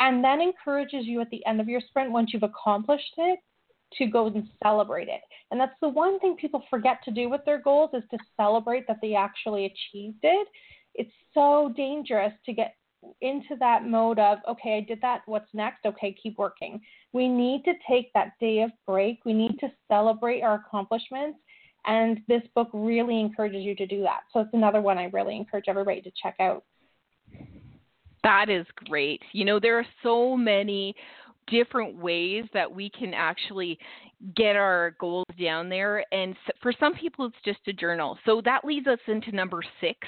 and then encourages you at the end of your sprint, once you've accomplished it, to go and celebrate it. And that's the one thing people forget to do with their goals is to celebrate that they actually achieved it. It's so dangerous to get into that mode of, okay, I did that. What's next? Okay, keep working. We need to take that day of break. We need to celebrate our accomplishments and this book really encourages you to do that. So it's another one I really encourage everybody to check out. That is great. You know, there are so many different ways that we can actually get our goals down there. And for some people, it's just a journal. So that leads us into number six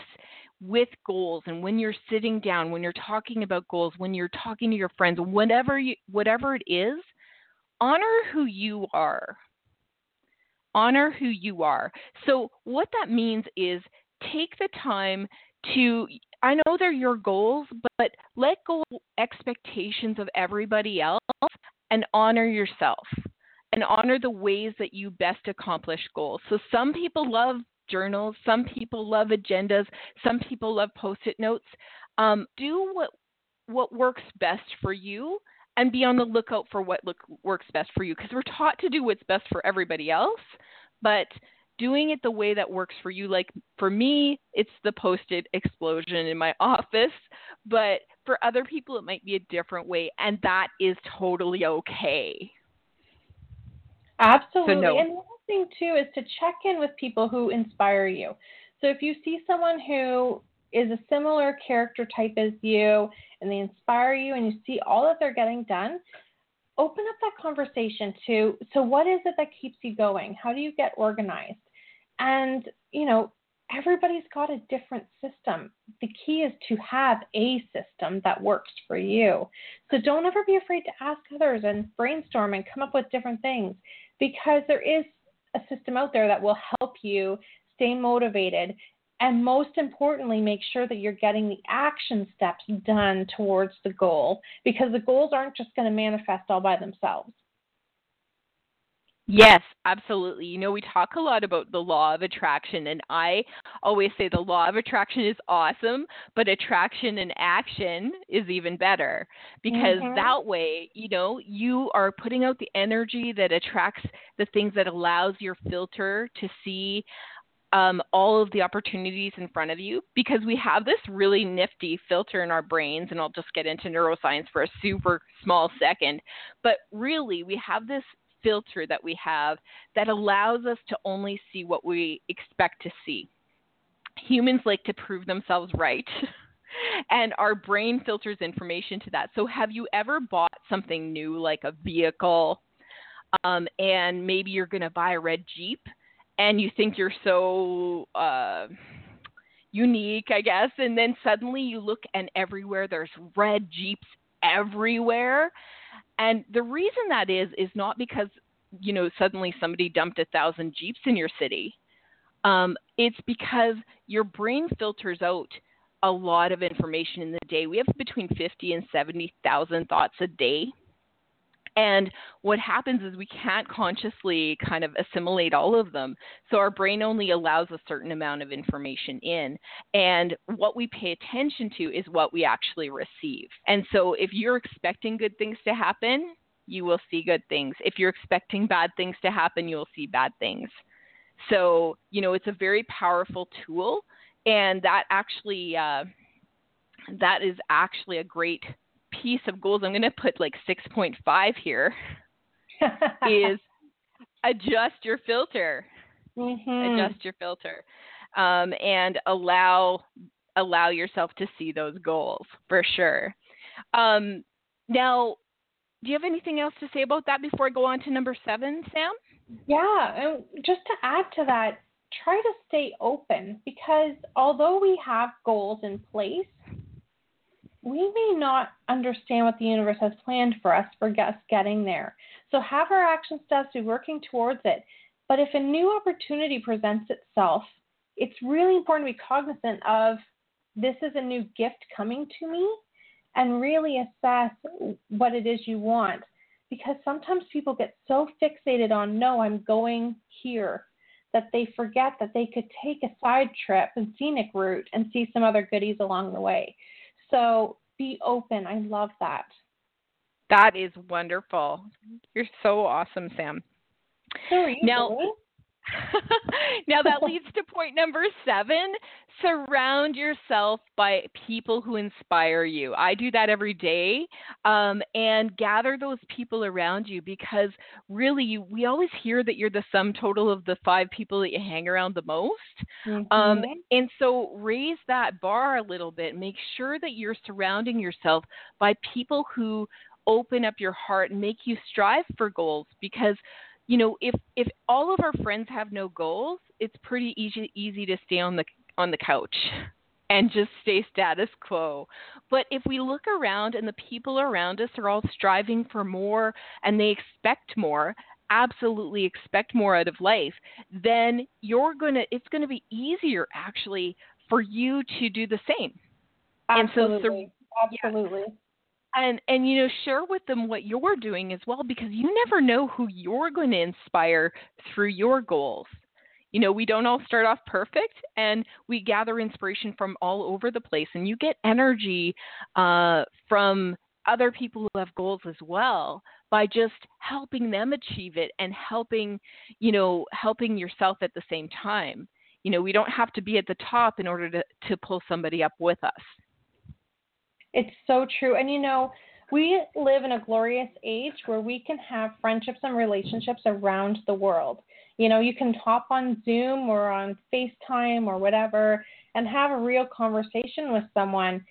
with goals. And when you're sitting down, when you're talking about goals, when you're talking to your friends, whatever you, whatever it is, honor who you are honor who you are. So, what that means is take the time to I know they're your goals, but let go of expectations of everybody else and honor yourself and honor the ways that you best accomplish goals. So some people love journals, some people love agendas, some people love post-it notes. Um, do what what works best for you and be on the lookout for what look, works best for you because we're taught to do what's best for everybody else but doing it the way that works for you. Like for me, it's the post it explosion in my office, but for other people, it might be a different way, and that is totally okay. Absolutely. So no. And the other thing, too, is to check in with people who inspire you. So if you see someone who is a similar character type as you and they inspire you and you see all that they're getting done, open up that conversation to so what is it that keeps you going? How do you get organized? And, you know, everybody's got a different system. The key is to have a system that works for you. So don't ever be afraid to ask others and brainstorm and come up with different things because there is a system out there that will help you stay motivated and most importantly, make sure that you're getting the action steps done towards the goal because the goals aren't just going to manifest all by themselves. Yes, absolutely. You know, we talk a lot about the law of attraction, and I always say the law of attraction is awesome, but attraction and action is even better because mm-hmm. that way, you know, you are putting out the energy that attracts the things that allows your filter to see um, all of the opportunities in front of you because we have this really nifty filter in our brains, and I'll just get into neuroscience for a super small second. But really, we have this filter that we have that allows us to only see what we expect to see. Humans like to prove themselves right. and our brain filters information to that. So, have you ever bought something new, like a vehicle, um, and maybe you're going to buy a red Jeep, and you think you're so uh, unique, I guess, and then suddenly you look and everywhere there's red Jeeps everywhere. And the reason that is is not because you know suddenly somebody dumped a thousand Jeeps in your city. Um, it's because your brain filters out a lot of information in the day. We have between 50 and 70,000 thoughts a day and what happens is we can't consciously kind of assimilate all of them. So our brain only allows a certain amount of information in. And what we pay attention to is what we actually receive. And so if you're expecting good things to happen, you will see good things. If you're expecting bad things to happen, you'll see bad things. So, you know, it's a very powerful tool. And that actually, uh, that is actually a great piece of goals, I'm going to put like 6.5 here, is adjust your filter. Mm-hmm. Adjust your filter, um, and allow allow yourself to see those goals for sure. Um, now, do you have anything else to say about that before I go on to number seven, Sam? Yeah, and just to add to that, try to stay open because although we have goals in place, we may not understand what the universe has planned for us for us getting there. So have our action steps, be working towards it. But if a new opportunity presents itself, it's really important to be cognizant of this is a new gift coming to me and really assess what it is you want. Because sometimes people get so fixated on, no, I'm going here, that they forget that they could take a side trip and scenic route and see some other goodies along the way. So be open. I love that. That is wonderful. You're so awesome, Sam. So are you, now, now that leads to point number seven surround yourself by people who inspire you. I do that every day um, and gather those people around you because really you, we always hear that you're the sum total of the five people that you hang around the most. Um, mm-hmm. um, and so raise that bar a little bit. Make sure that you're surrounding yourself by people who open up your heart and make you strive for goals because you know, if if all of our friends have no goals, it's pretty easy easy to stay on the on the couch and just stay status quo. But if we look around and the people around us are all striving for more and they expect more, absolutely expect more out of life, then you're going to it's going to be easier actually for you to do the same. Absolutely. And so, Absolutely. Yeah and and you know share with them what you're doing as well because you never know who you're going to inspire through your goals you know we don't all start off perfect and we gather inspiration from all over the place and you get energy uh, from other people who have goals as well by just helping them achieve it and helping, you know, helping yourself at the same time. You know, we don't have to be at the top in order to, to pull somebody up with us. It's so true. And you know, we live in a glorious age where we can have friendships and relationships around the world. You know, you can hop on Zoom or on FaceTime or whatever and have a real conversation with someone.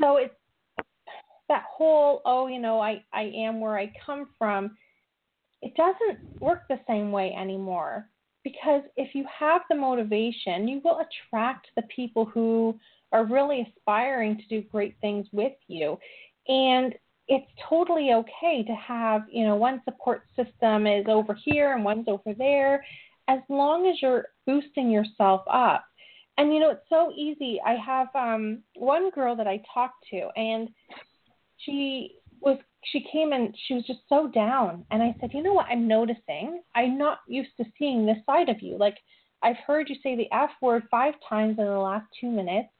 So it's that whole, oh, you know, I, I am where I come from, it doesn't work the same way anymore. Because if you have the motivation, you will attract the people who are really aspiring to do great things with you. And it's totally okay to have, you know, one support system is over here and one's over there, as long as you're boosting yourself up. And you know, it's so easy. I have um one girl that I talked to and she was she came and she was just so down and I said, "You know what? I'm noticing. I'm not used to seeing this side of you. Like I've heard you say the F word 5 times in the last 2 minutes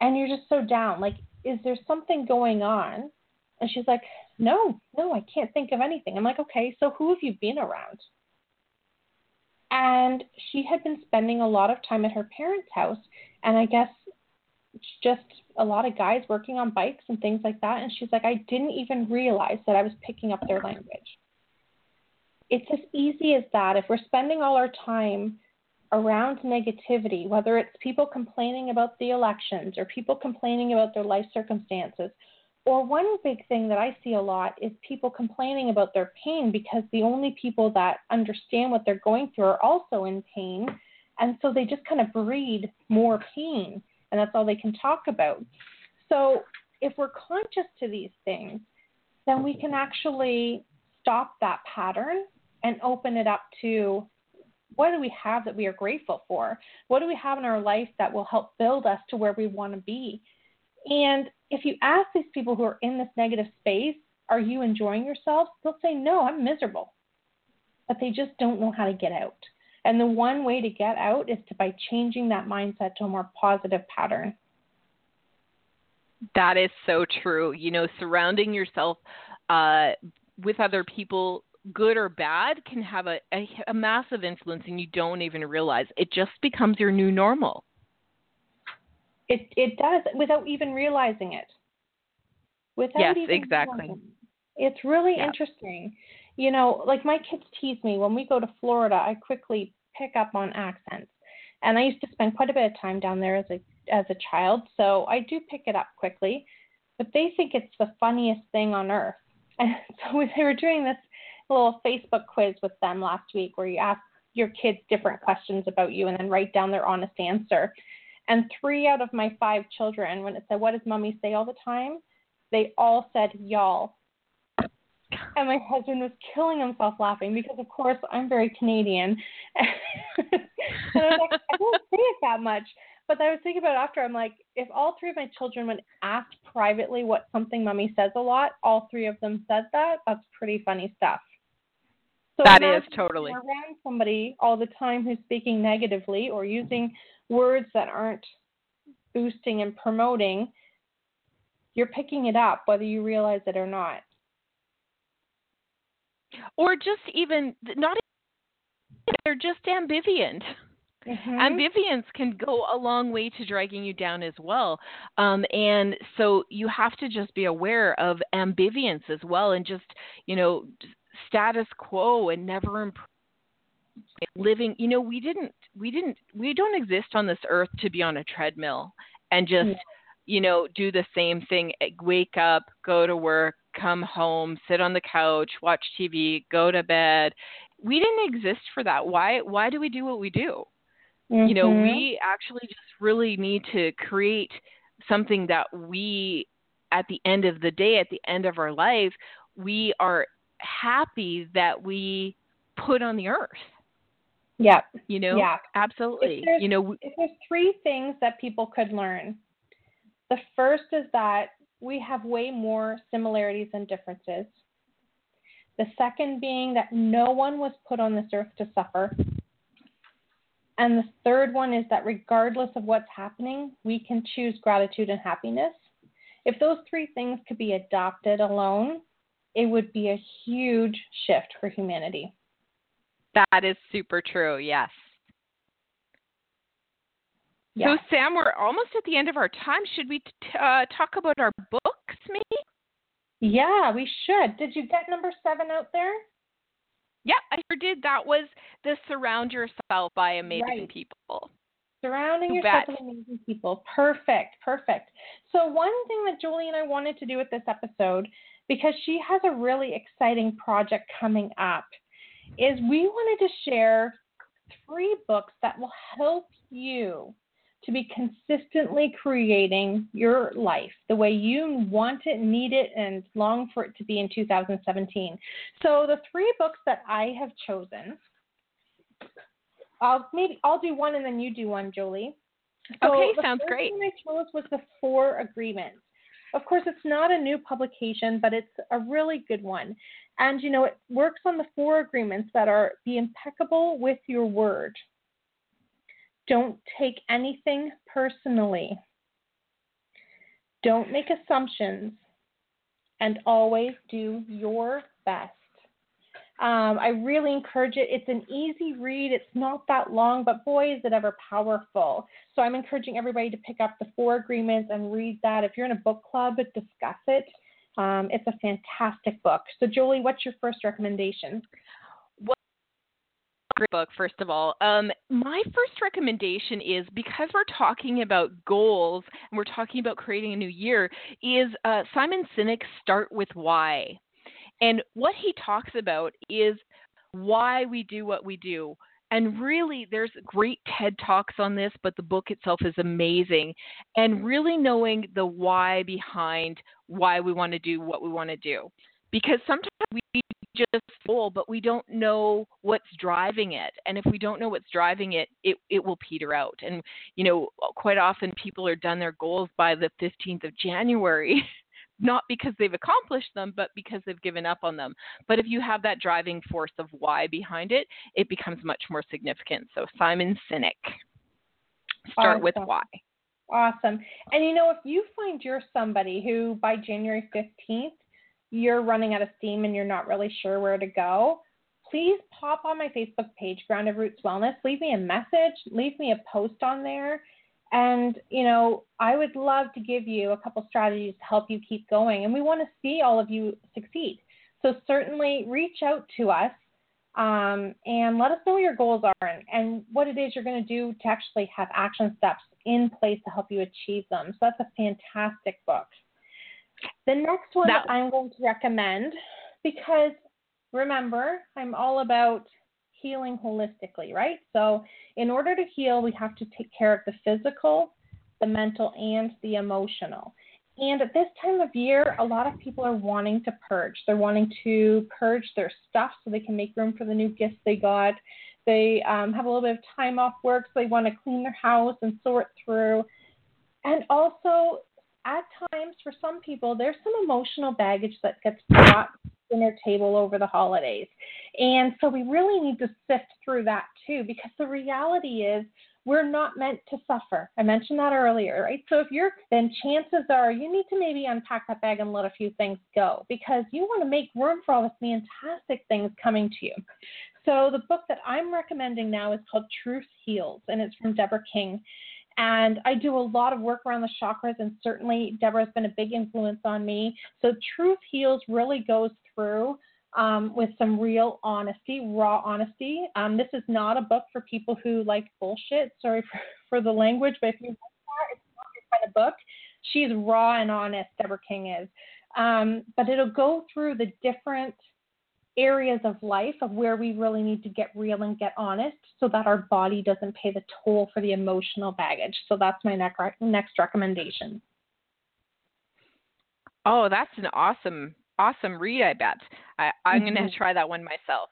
and you're just so down. Like is there something going on? And she's like, No, no, I can't think of anything. I'm like, Okay, so who have you been around? And she had been spending a lot of time at her parents' house, and I guess just a lot of guys working on bikes and things like that. And she's like, I didn't even realize that I was picking up their language. It's as easy as that. If we're spending all our time around negativity, whether it's people complaining about the elections or people complaining about their life circumstances, or one big thing that I see a lot is people complaining about their pain because the only people that understand what they're going through are also in pain. And so they just kind of breed more pain, and that's all they can talk about. So if we're conscious to these things, then we can actually stop that pattern and open it up to what do we have that we are grateful for? What do we have in our life that will help build us to where we want to be? And if you ask these people who are in this negative space, are you enjoying yourself? They'll say, no, I'm miserable. But they just don't know how to get out. And the one way to get out is to by changing that mindset to a more positive pattern. That is so true. You know, surrounding yourself uh, with other people good or bad can have a, a, a massive influence and you don't even realize. It just becomes your new normal. It it does without even realizing it. Without yes exactly. it's really yeah. interesting. You know like my kids tease me when we go to florida i quickly pick up on accents. And i used to spend quite a bit of time down there as a as a child so i do pick it up quickly. But they think it's the funniest thing on earth. And so they were doing this little Facebook quiz with them last week where you ask your kids different questions about you and then write down their honest answer. And three out of my five children, when it said, What does mommy say all the time? they all said, Y'all. And my husband was killing himself laughing because, of course, I'm very Canadian. and I was like, I don't say it that much. But I was thinking about it after, I'm like, if all three of my children would ask privately what something mommy says a lot, all three of them said that, that's pretty funny stuff. So that is totally around somebody all the time who's speaking negatively or using words that aren't boosting and promoting. You're picking it up whether you realize it or not. Or just even not they're just ambivalent. Mm-hmm. Ambivalence can go a long way to dragging you down as well. Um, and so you have to just be aware of ambivalence as well and just, you know, status quo and never improve living you know we didn't we didn't we don't exist on this earth to be on a treadmill and just yeah. you know do the same thing eh, wake up go to work come home sit on the couch watch tv go to bed we didn't exist for that why why do we do what we do mm-hmm. you know mm-hmm. we actually just really need to create something that we at the end of the day at the end of our life we are happy that we put on the earth. Yeah. You know? Yeah. Absolutely. You know, if there's three things that people could learn. The first is that we have way more similarities than differences. The second being that no one was put on this earth to suffer. And the third one is that regardless of what's happening, we can choose gratitude and happiness. If those three things could be adopted alone, it would be a huge shift for humanity. That is super true. Yes. Yeah. So, Sam, we're almost at the end of our time. Should we t- uh, talk about our books, maybe? Yeah, we should. Did you get number seven out there? Yeah, I sure did. That was the Surround Yourself by Amazing right. People. Surrounding yourself with amazing people. Perfect, perfect. So, one thing that Jolie and I wanted to do with this episode, because she has a really exciting project coming up, is we wanted to share three books that will help you to be consistently creating your life the way you want it, need it, and long for it to be in 2017. So the three books that I have chosen, I'll maybe I'll do one and then you do one, Jolie. So okay, sounds great. The I chose was the Four Agreements. Of course, it's not a new publication, but it's a really good one. And you know, it works on the four agreements that are be impeccable with your word. Don't take anything personally. Don't make assumptions and always do your best. Um, I really encourage it. It's an easy read. It's not that long, but boy, is it ever powerful. So I'm encouraging everybody to pick up the four agreements and read that. If you're in a book club, discuss it. Um, it's a fantastic book. So, Jolie, what's your first recommendation? great book, first of all. Um, my first recommendation is because we're talking about goals and we're talking about creating a new year, is uh, Simon Sinek's Start with Why. And what he talks about is why we do what we do. And really, there's great TED Talks on this, but the book itself is amazing. And really knowing the why behind why we want to do what we want to do. Because sometimes we just goal, but we don't know what's driving it. And if we don't know what's driving it, it, it will peter out. And, you know, quite often people are done their goals by the 15th of January. not because they've accomplished them, but because they've given up on them. But if you have that driving force of why behind it, it becomes much more significant. So Simon Sinek, start awesome. with why. Awesome. And you know, if you find you're somebody who by January 15th you're running out of steam and you're not really sure where to go, please pop on my Facebook page, Grounded Roots Wellness. Leave me a message, leave me a post on there. And, you know, I would love to give you a couple strategies to help you keep going. And we want to see all of you succeed. So certainly reach out to us um, and let us know what your goals are and, and what it is you're going to do to actually have action steps in place to help you achieve them. So that's a fantastic book. The next one that, that I'm going to recommend, because remember, I'm all about healing holistically, right? So, in order to heal, we have to take care of the physical, the mental, and the emotional. And at this time of year, a lot of people are wanting to purge. They're wanting to purge their stuff so they can make room for the new gifts they got. They um, have a little bit of time off work, so they want to clean their house and sort through. And also, at times for some people there's some emotional baggage that gets brought their table over the holidays. And so we really need to sift through that too because the reality is we're not meant to suffer. I mentioned that earlier right? So if you're then chances are you need to maybe unpack that bag and let a few things go because you want to make room for all the fantastic things coming to you. So the book that i'm recommending now is called truth heals and it's from deborah king and I do a lot of work around the chakras, and certainly Deborah's been a big influence on me. So, Truth Heals really goes through um, with some real honesty, raw honesty. Um, this is not a book for people who like bullshit. Sorry for, for the language, but if you like that, it's not your kind of book. She's raw and honest, Deborah King is. Um, but it'll go through the different areas of life of where we really need to get real and get honest so that our body doesn't pay the toll for the emotional baggage. So that's my next recommendation. Oh, that's an awesome, awesome read, I bet. I, I'm mm-hmm. going to try that one myself.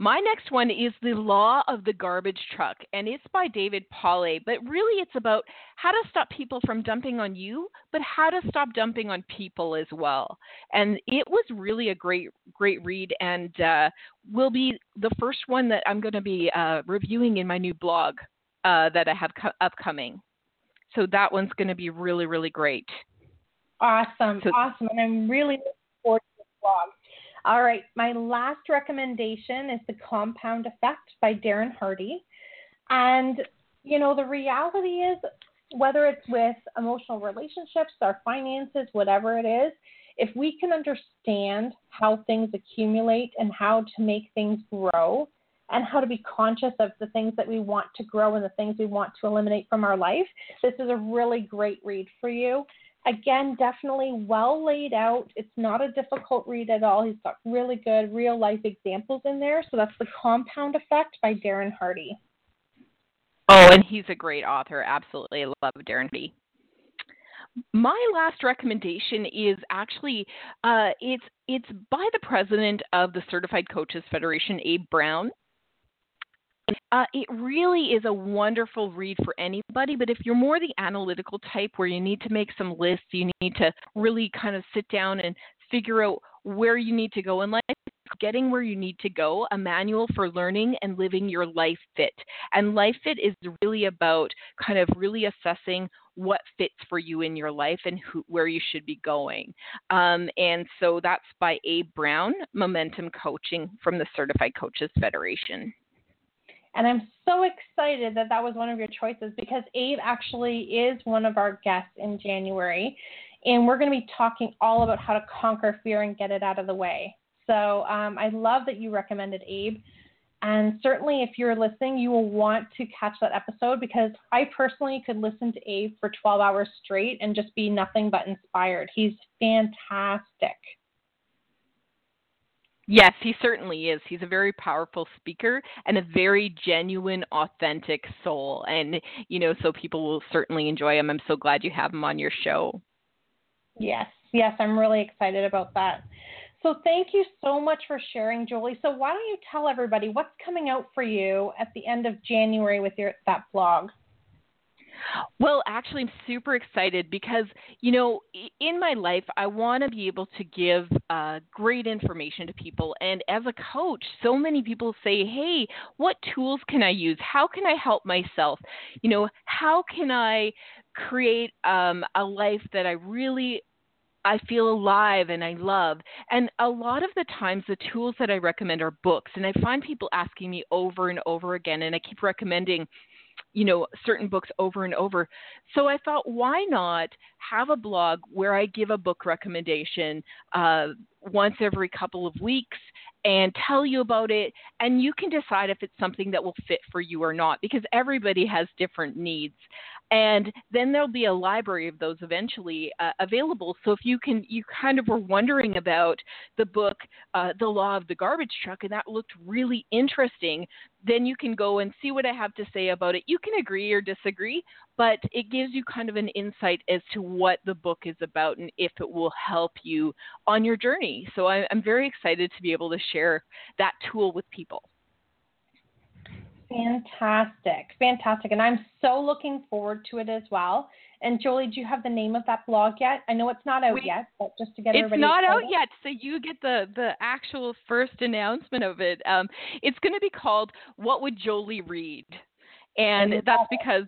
My next one is The Law of the Garbage Truck, and it's by David Pollay. But really, it's about how to stop people from dumping on you, but how to stop dumping on people as well. And it was really a great, great read, and uh, will be the first one that I'm going to be uh, reviewing in my new blog uh, that I have co- upcoming. So that one's going to be really, really great. Awesome, so, awesome, and I'm really looking forward to the blog. All right, my last recommendation is The Compound Effect by Darren Hardy. And, you know, the reality is, whether it's with emotional relationships, our finances, whatever it is, if we can understand how things accumulate and how to make things grow and how to be conscious of the things that we want to grow and the things we want to eliminate from our life, this is a really great read for you. Again, definitely well laid out. It's not a difficult read at all. He's got really good real life examples in there. So that's The Compound Effect by Darren Hardy. Oh, and he's a great author. Absolutely. Love Darren Hardy. My last recommendation is actually uh, it's it's by the president of the Certified Coaches Federation, Abe Brown. Uh, it really is a wonderful read for anybody, but if you're more the analytical type where you need to make some lists, you need to really kind of sit down and figure out where you need to go in life, getting where you need to go, a manual for learning and living your life fit. And life fit is really about kind of really assessing what fits for you in your life and who, where you should be going. Um, and so that's by Abe Brown, Momentum Coaching from the Certified Coaches Federation. And I'm so excited that that was one of your choices because Abe actually is one of our guests in January. And we're going to be talking all about how to conquer fear and get it out of the way. So um, I love that you recommended Abe. And certainly, if you're listening, you will want to catch that episode because I personally could listen to Abe for 12 hours straight and just be nothing but inspired. He's fantastic. Yes, he certainly is. He's a very powerful speaker and a very genuine, authentic soul. And, you know, so people will certainly enjoy him. I'm so glad you have him on your show. Yes, yes, I'm really excited about that. So thank you so much for sharing, Jolie. So why don't you tell everybody what's coming out for you at the end of January with your that blog? Well, actually, I'm super excited because, you know, in my life, I want to be able to give uh, great information to people. And as a coach, so many people say, hey, what tools can I use? How can I help myself? You know, how can I create um, a life that I really I feel alive and I love. And a lot of the times, the tools that I recommend are books. And I find people asking me over and over again, and I keep recommending, you know, certain books over and over. So I thought, why not have a blog where I give a book recommendation uh, once every couple of weeks and tell you about it and you can decide if it's something that will fit for you or not because everybody has different needs and then there'll be a library of those eventually uh, available. So if you can you kind of were wondering about the book uh, the law of the garbage truck and that looked really interesting then you can go and see what i have to say about it. You can agree or disagree but it gives you kind of an insight as to what the book is about and if it will help you on your journey. So I, i'm very excited to be able to share that tool with people Fantastic. Fantastic. And I'm so looking forward to it as well. And Jolie, do you have the name of that blog yet? I know it's not out we, yet, but just to get it's everybody. It's not excited. out yet, so you get the the actual first announcement of it. Um, it's going to be called "What Would Jolie Read," and that's because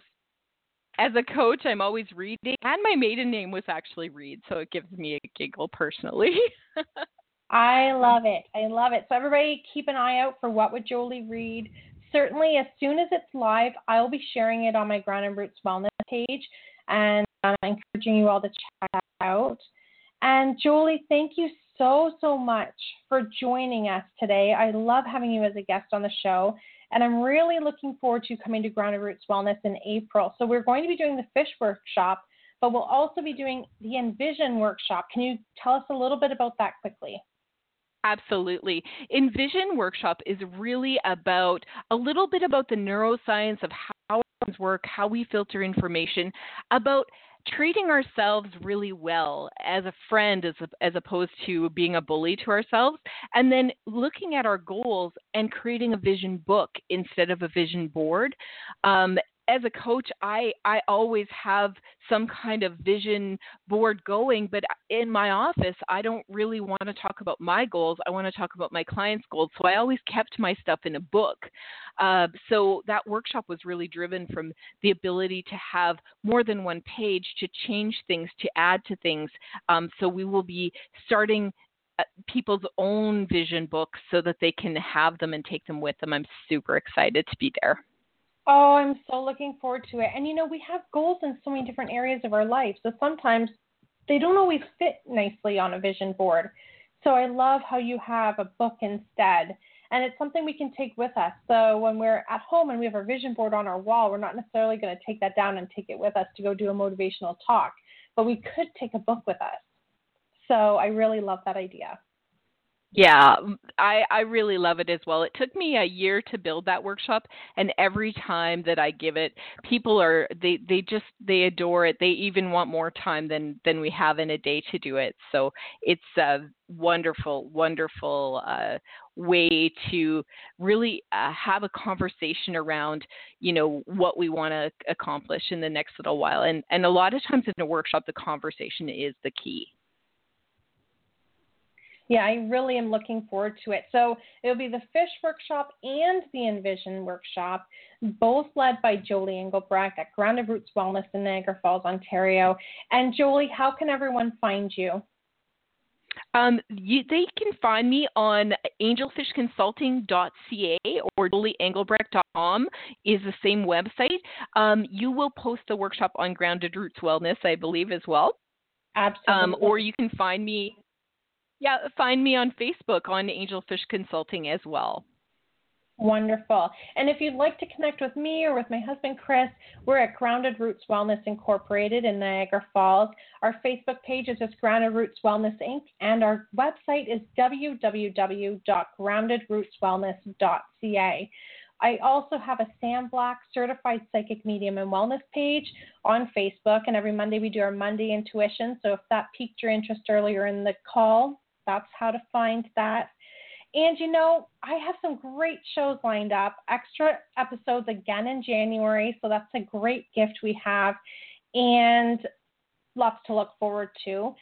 as a coach, I'm always reading, and my maiden name was actually Reed, so it gives me a giggle personally. I love it. I love it. So everybody, keep an eye out for "What Would Jolie Read." Certainly as soon as it's live, I'll be sharing it on my Grounded Roots Wellness page and I'm encouraging you all to check that out. And Jolie, thank you so, so much for joining us today. I love having you as a guest on the show. And I'm really looking forward to coming to Grounded Roots Wellness in April. So we're going to be doing the fish workshop, but we'll also be doing the Envision workshop. Can you tell us a little bit about that quickly? Absolutely. Envision Workshop is really about a little bit about the neuroscience of how things work, how we filter information, about treating ourselves really well as a friend as, a, as opposed to being a bully to ourselves and then looking at our goals and creating a vision book instead of a vision board um, as a coach, I I always have some kind of vision board going, but in my office, I don't really want to talk about my goals. I want to talk about my clients' goals. So I always kept my stuff in a book. Uh, so that workshop was really driven from the ability to have more than one page to change things, to add to things. Um, so we will be starting uh, people's own vision books so that they can have them and take them with them. I'm super excited to be there. Oh, I'm so looking forward to it. And you know, we have goals in so many different areas of our life. So sometimes they don't always fit nicely on a vision board. So I love how you have a book instead. And it's something we can take with us. So when we're at home and we have our vision board on our wall, we're not necessarily going to take that down and take it with us to go do a motivational talk, but we could take a book with us. So I really love that idea. Yeah, I, I really love it as well. It took me a year to build that workshop and every time that I give it, people are they, they just they adore it. They even want more time than than we have in a day to do it. So it's a wonderful, wonderful uh, way to really uh, have a conversation around, you know, what we want to accomplish in the next little while. And and a lot of times in a workshop, the conversation is the key. Yeah, I really am looking forward to it. So it'll be the Fish Workshop and the Envision Workshop, both led by Jolie Engelbrecht at Grounded Roots Wellness in Niagara Falls, Ontario. And Jolie, how can everyone find you? Um, you, they can find me on angelfishconsulting.ca or jolieengelbrecht.com is the same website. Um, you will post the workshop on Grounded Roots Wellness, I believe, as well. Absolutely. Um, or you can find me yeah, find me on Facebook on Angelfish Consulting as well. Wonderful. And if you'd like to connect with me or with my husband Chris, we're at Grounded Roots Wellness Incorporated in Niagara Falls. Our Facebook page is just Grounded Roots Wellness Inc., and our website is www.groundedrootswellness.ca. I also have a Sam Black Certified Psychic Medium and Wellness page on Facebook, and every Monday we do our Monday Intuition. So if that piqued your interest earlier in the call, that's how to find that. And you know, I have some great shows lined up, extra episodes again in January. So that's a great gift we have and lots to look forward to.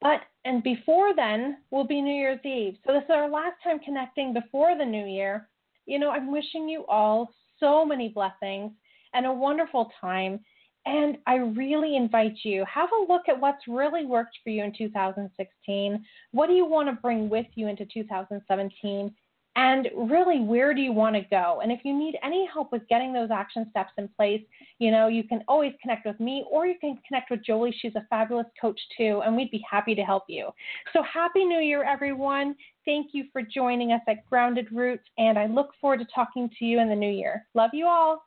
But, and before then will be New Year's Eve. So this is our last time connecting before the new year. You know, I'm wishing you all so many blessings and a wonderful time. And I really invite you, have a look at what's really worked for you in 2016. What do you want to bring with you into 2017? And really, where do you want to go? And if you need any help with getting those action steps in place, you know, you can always connect with me or you can connect with Jolie. She's a fabulous coach too, and we'd be happy to help you. So, Happy New Year, everyone. Thank you for joining us at Grounded Roots, and I look forward to talking to you in the new year. Love you all.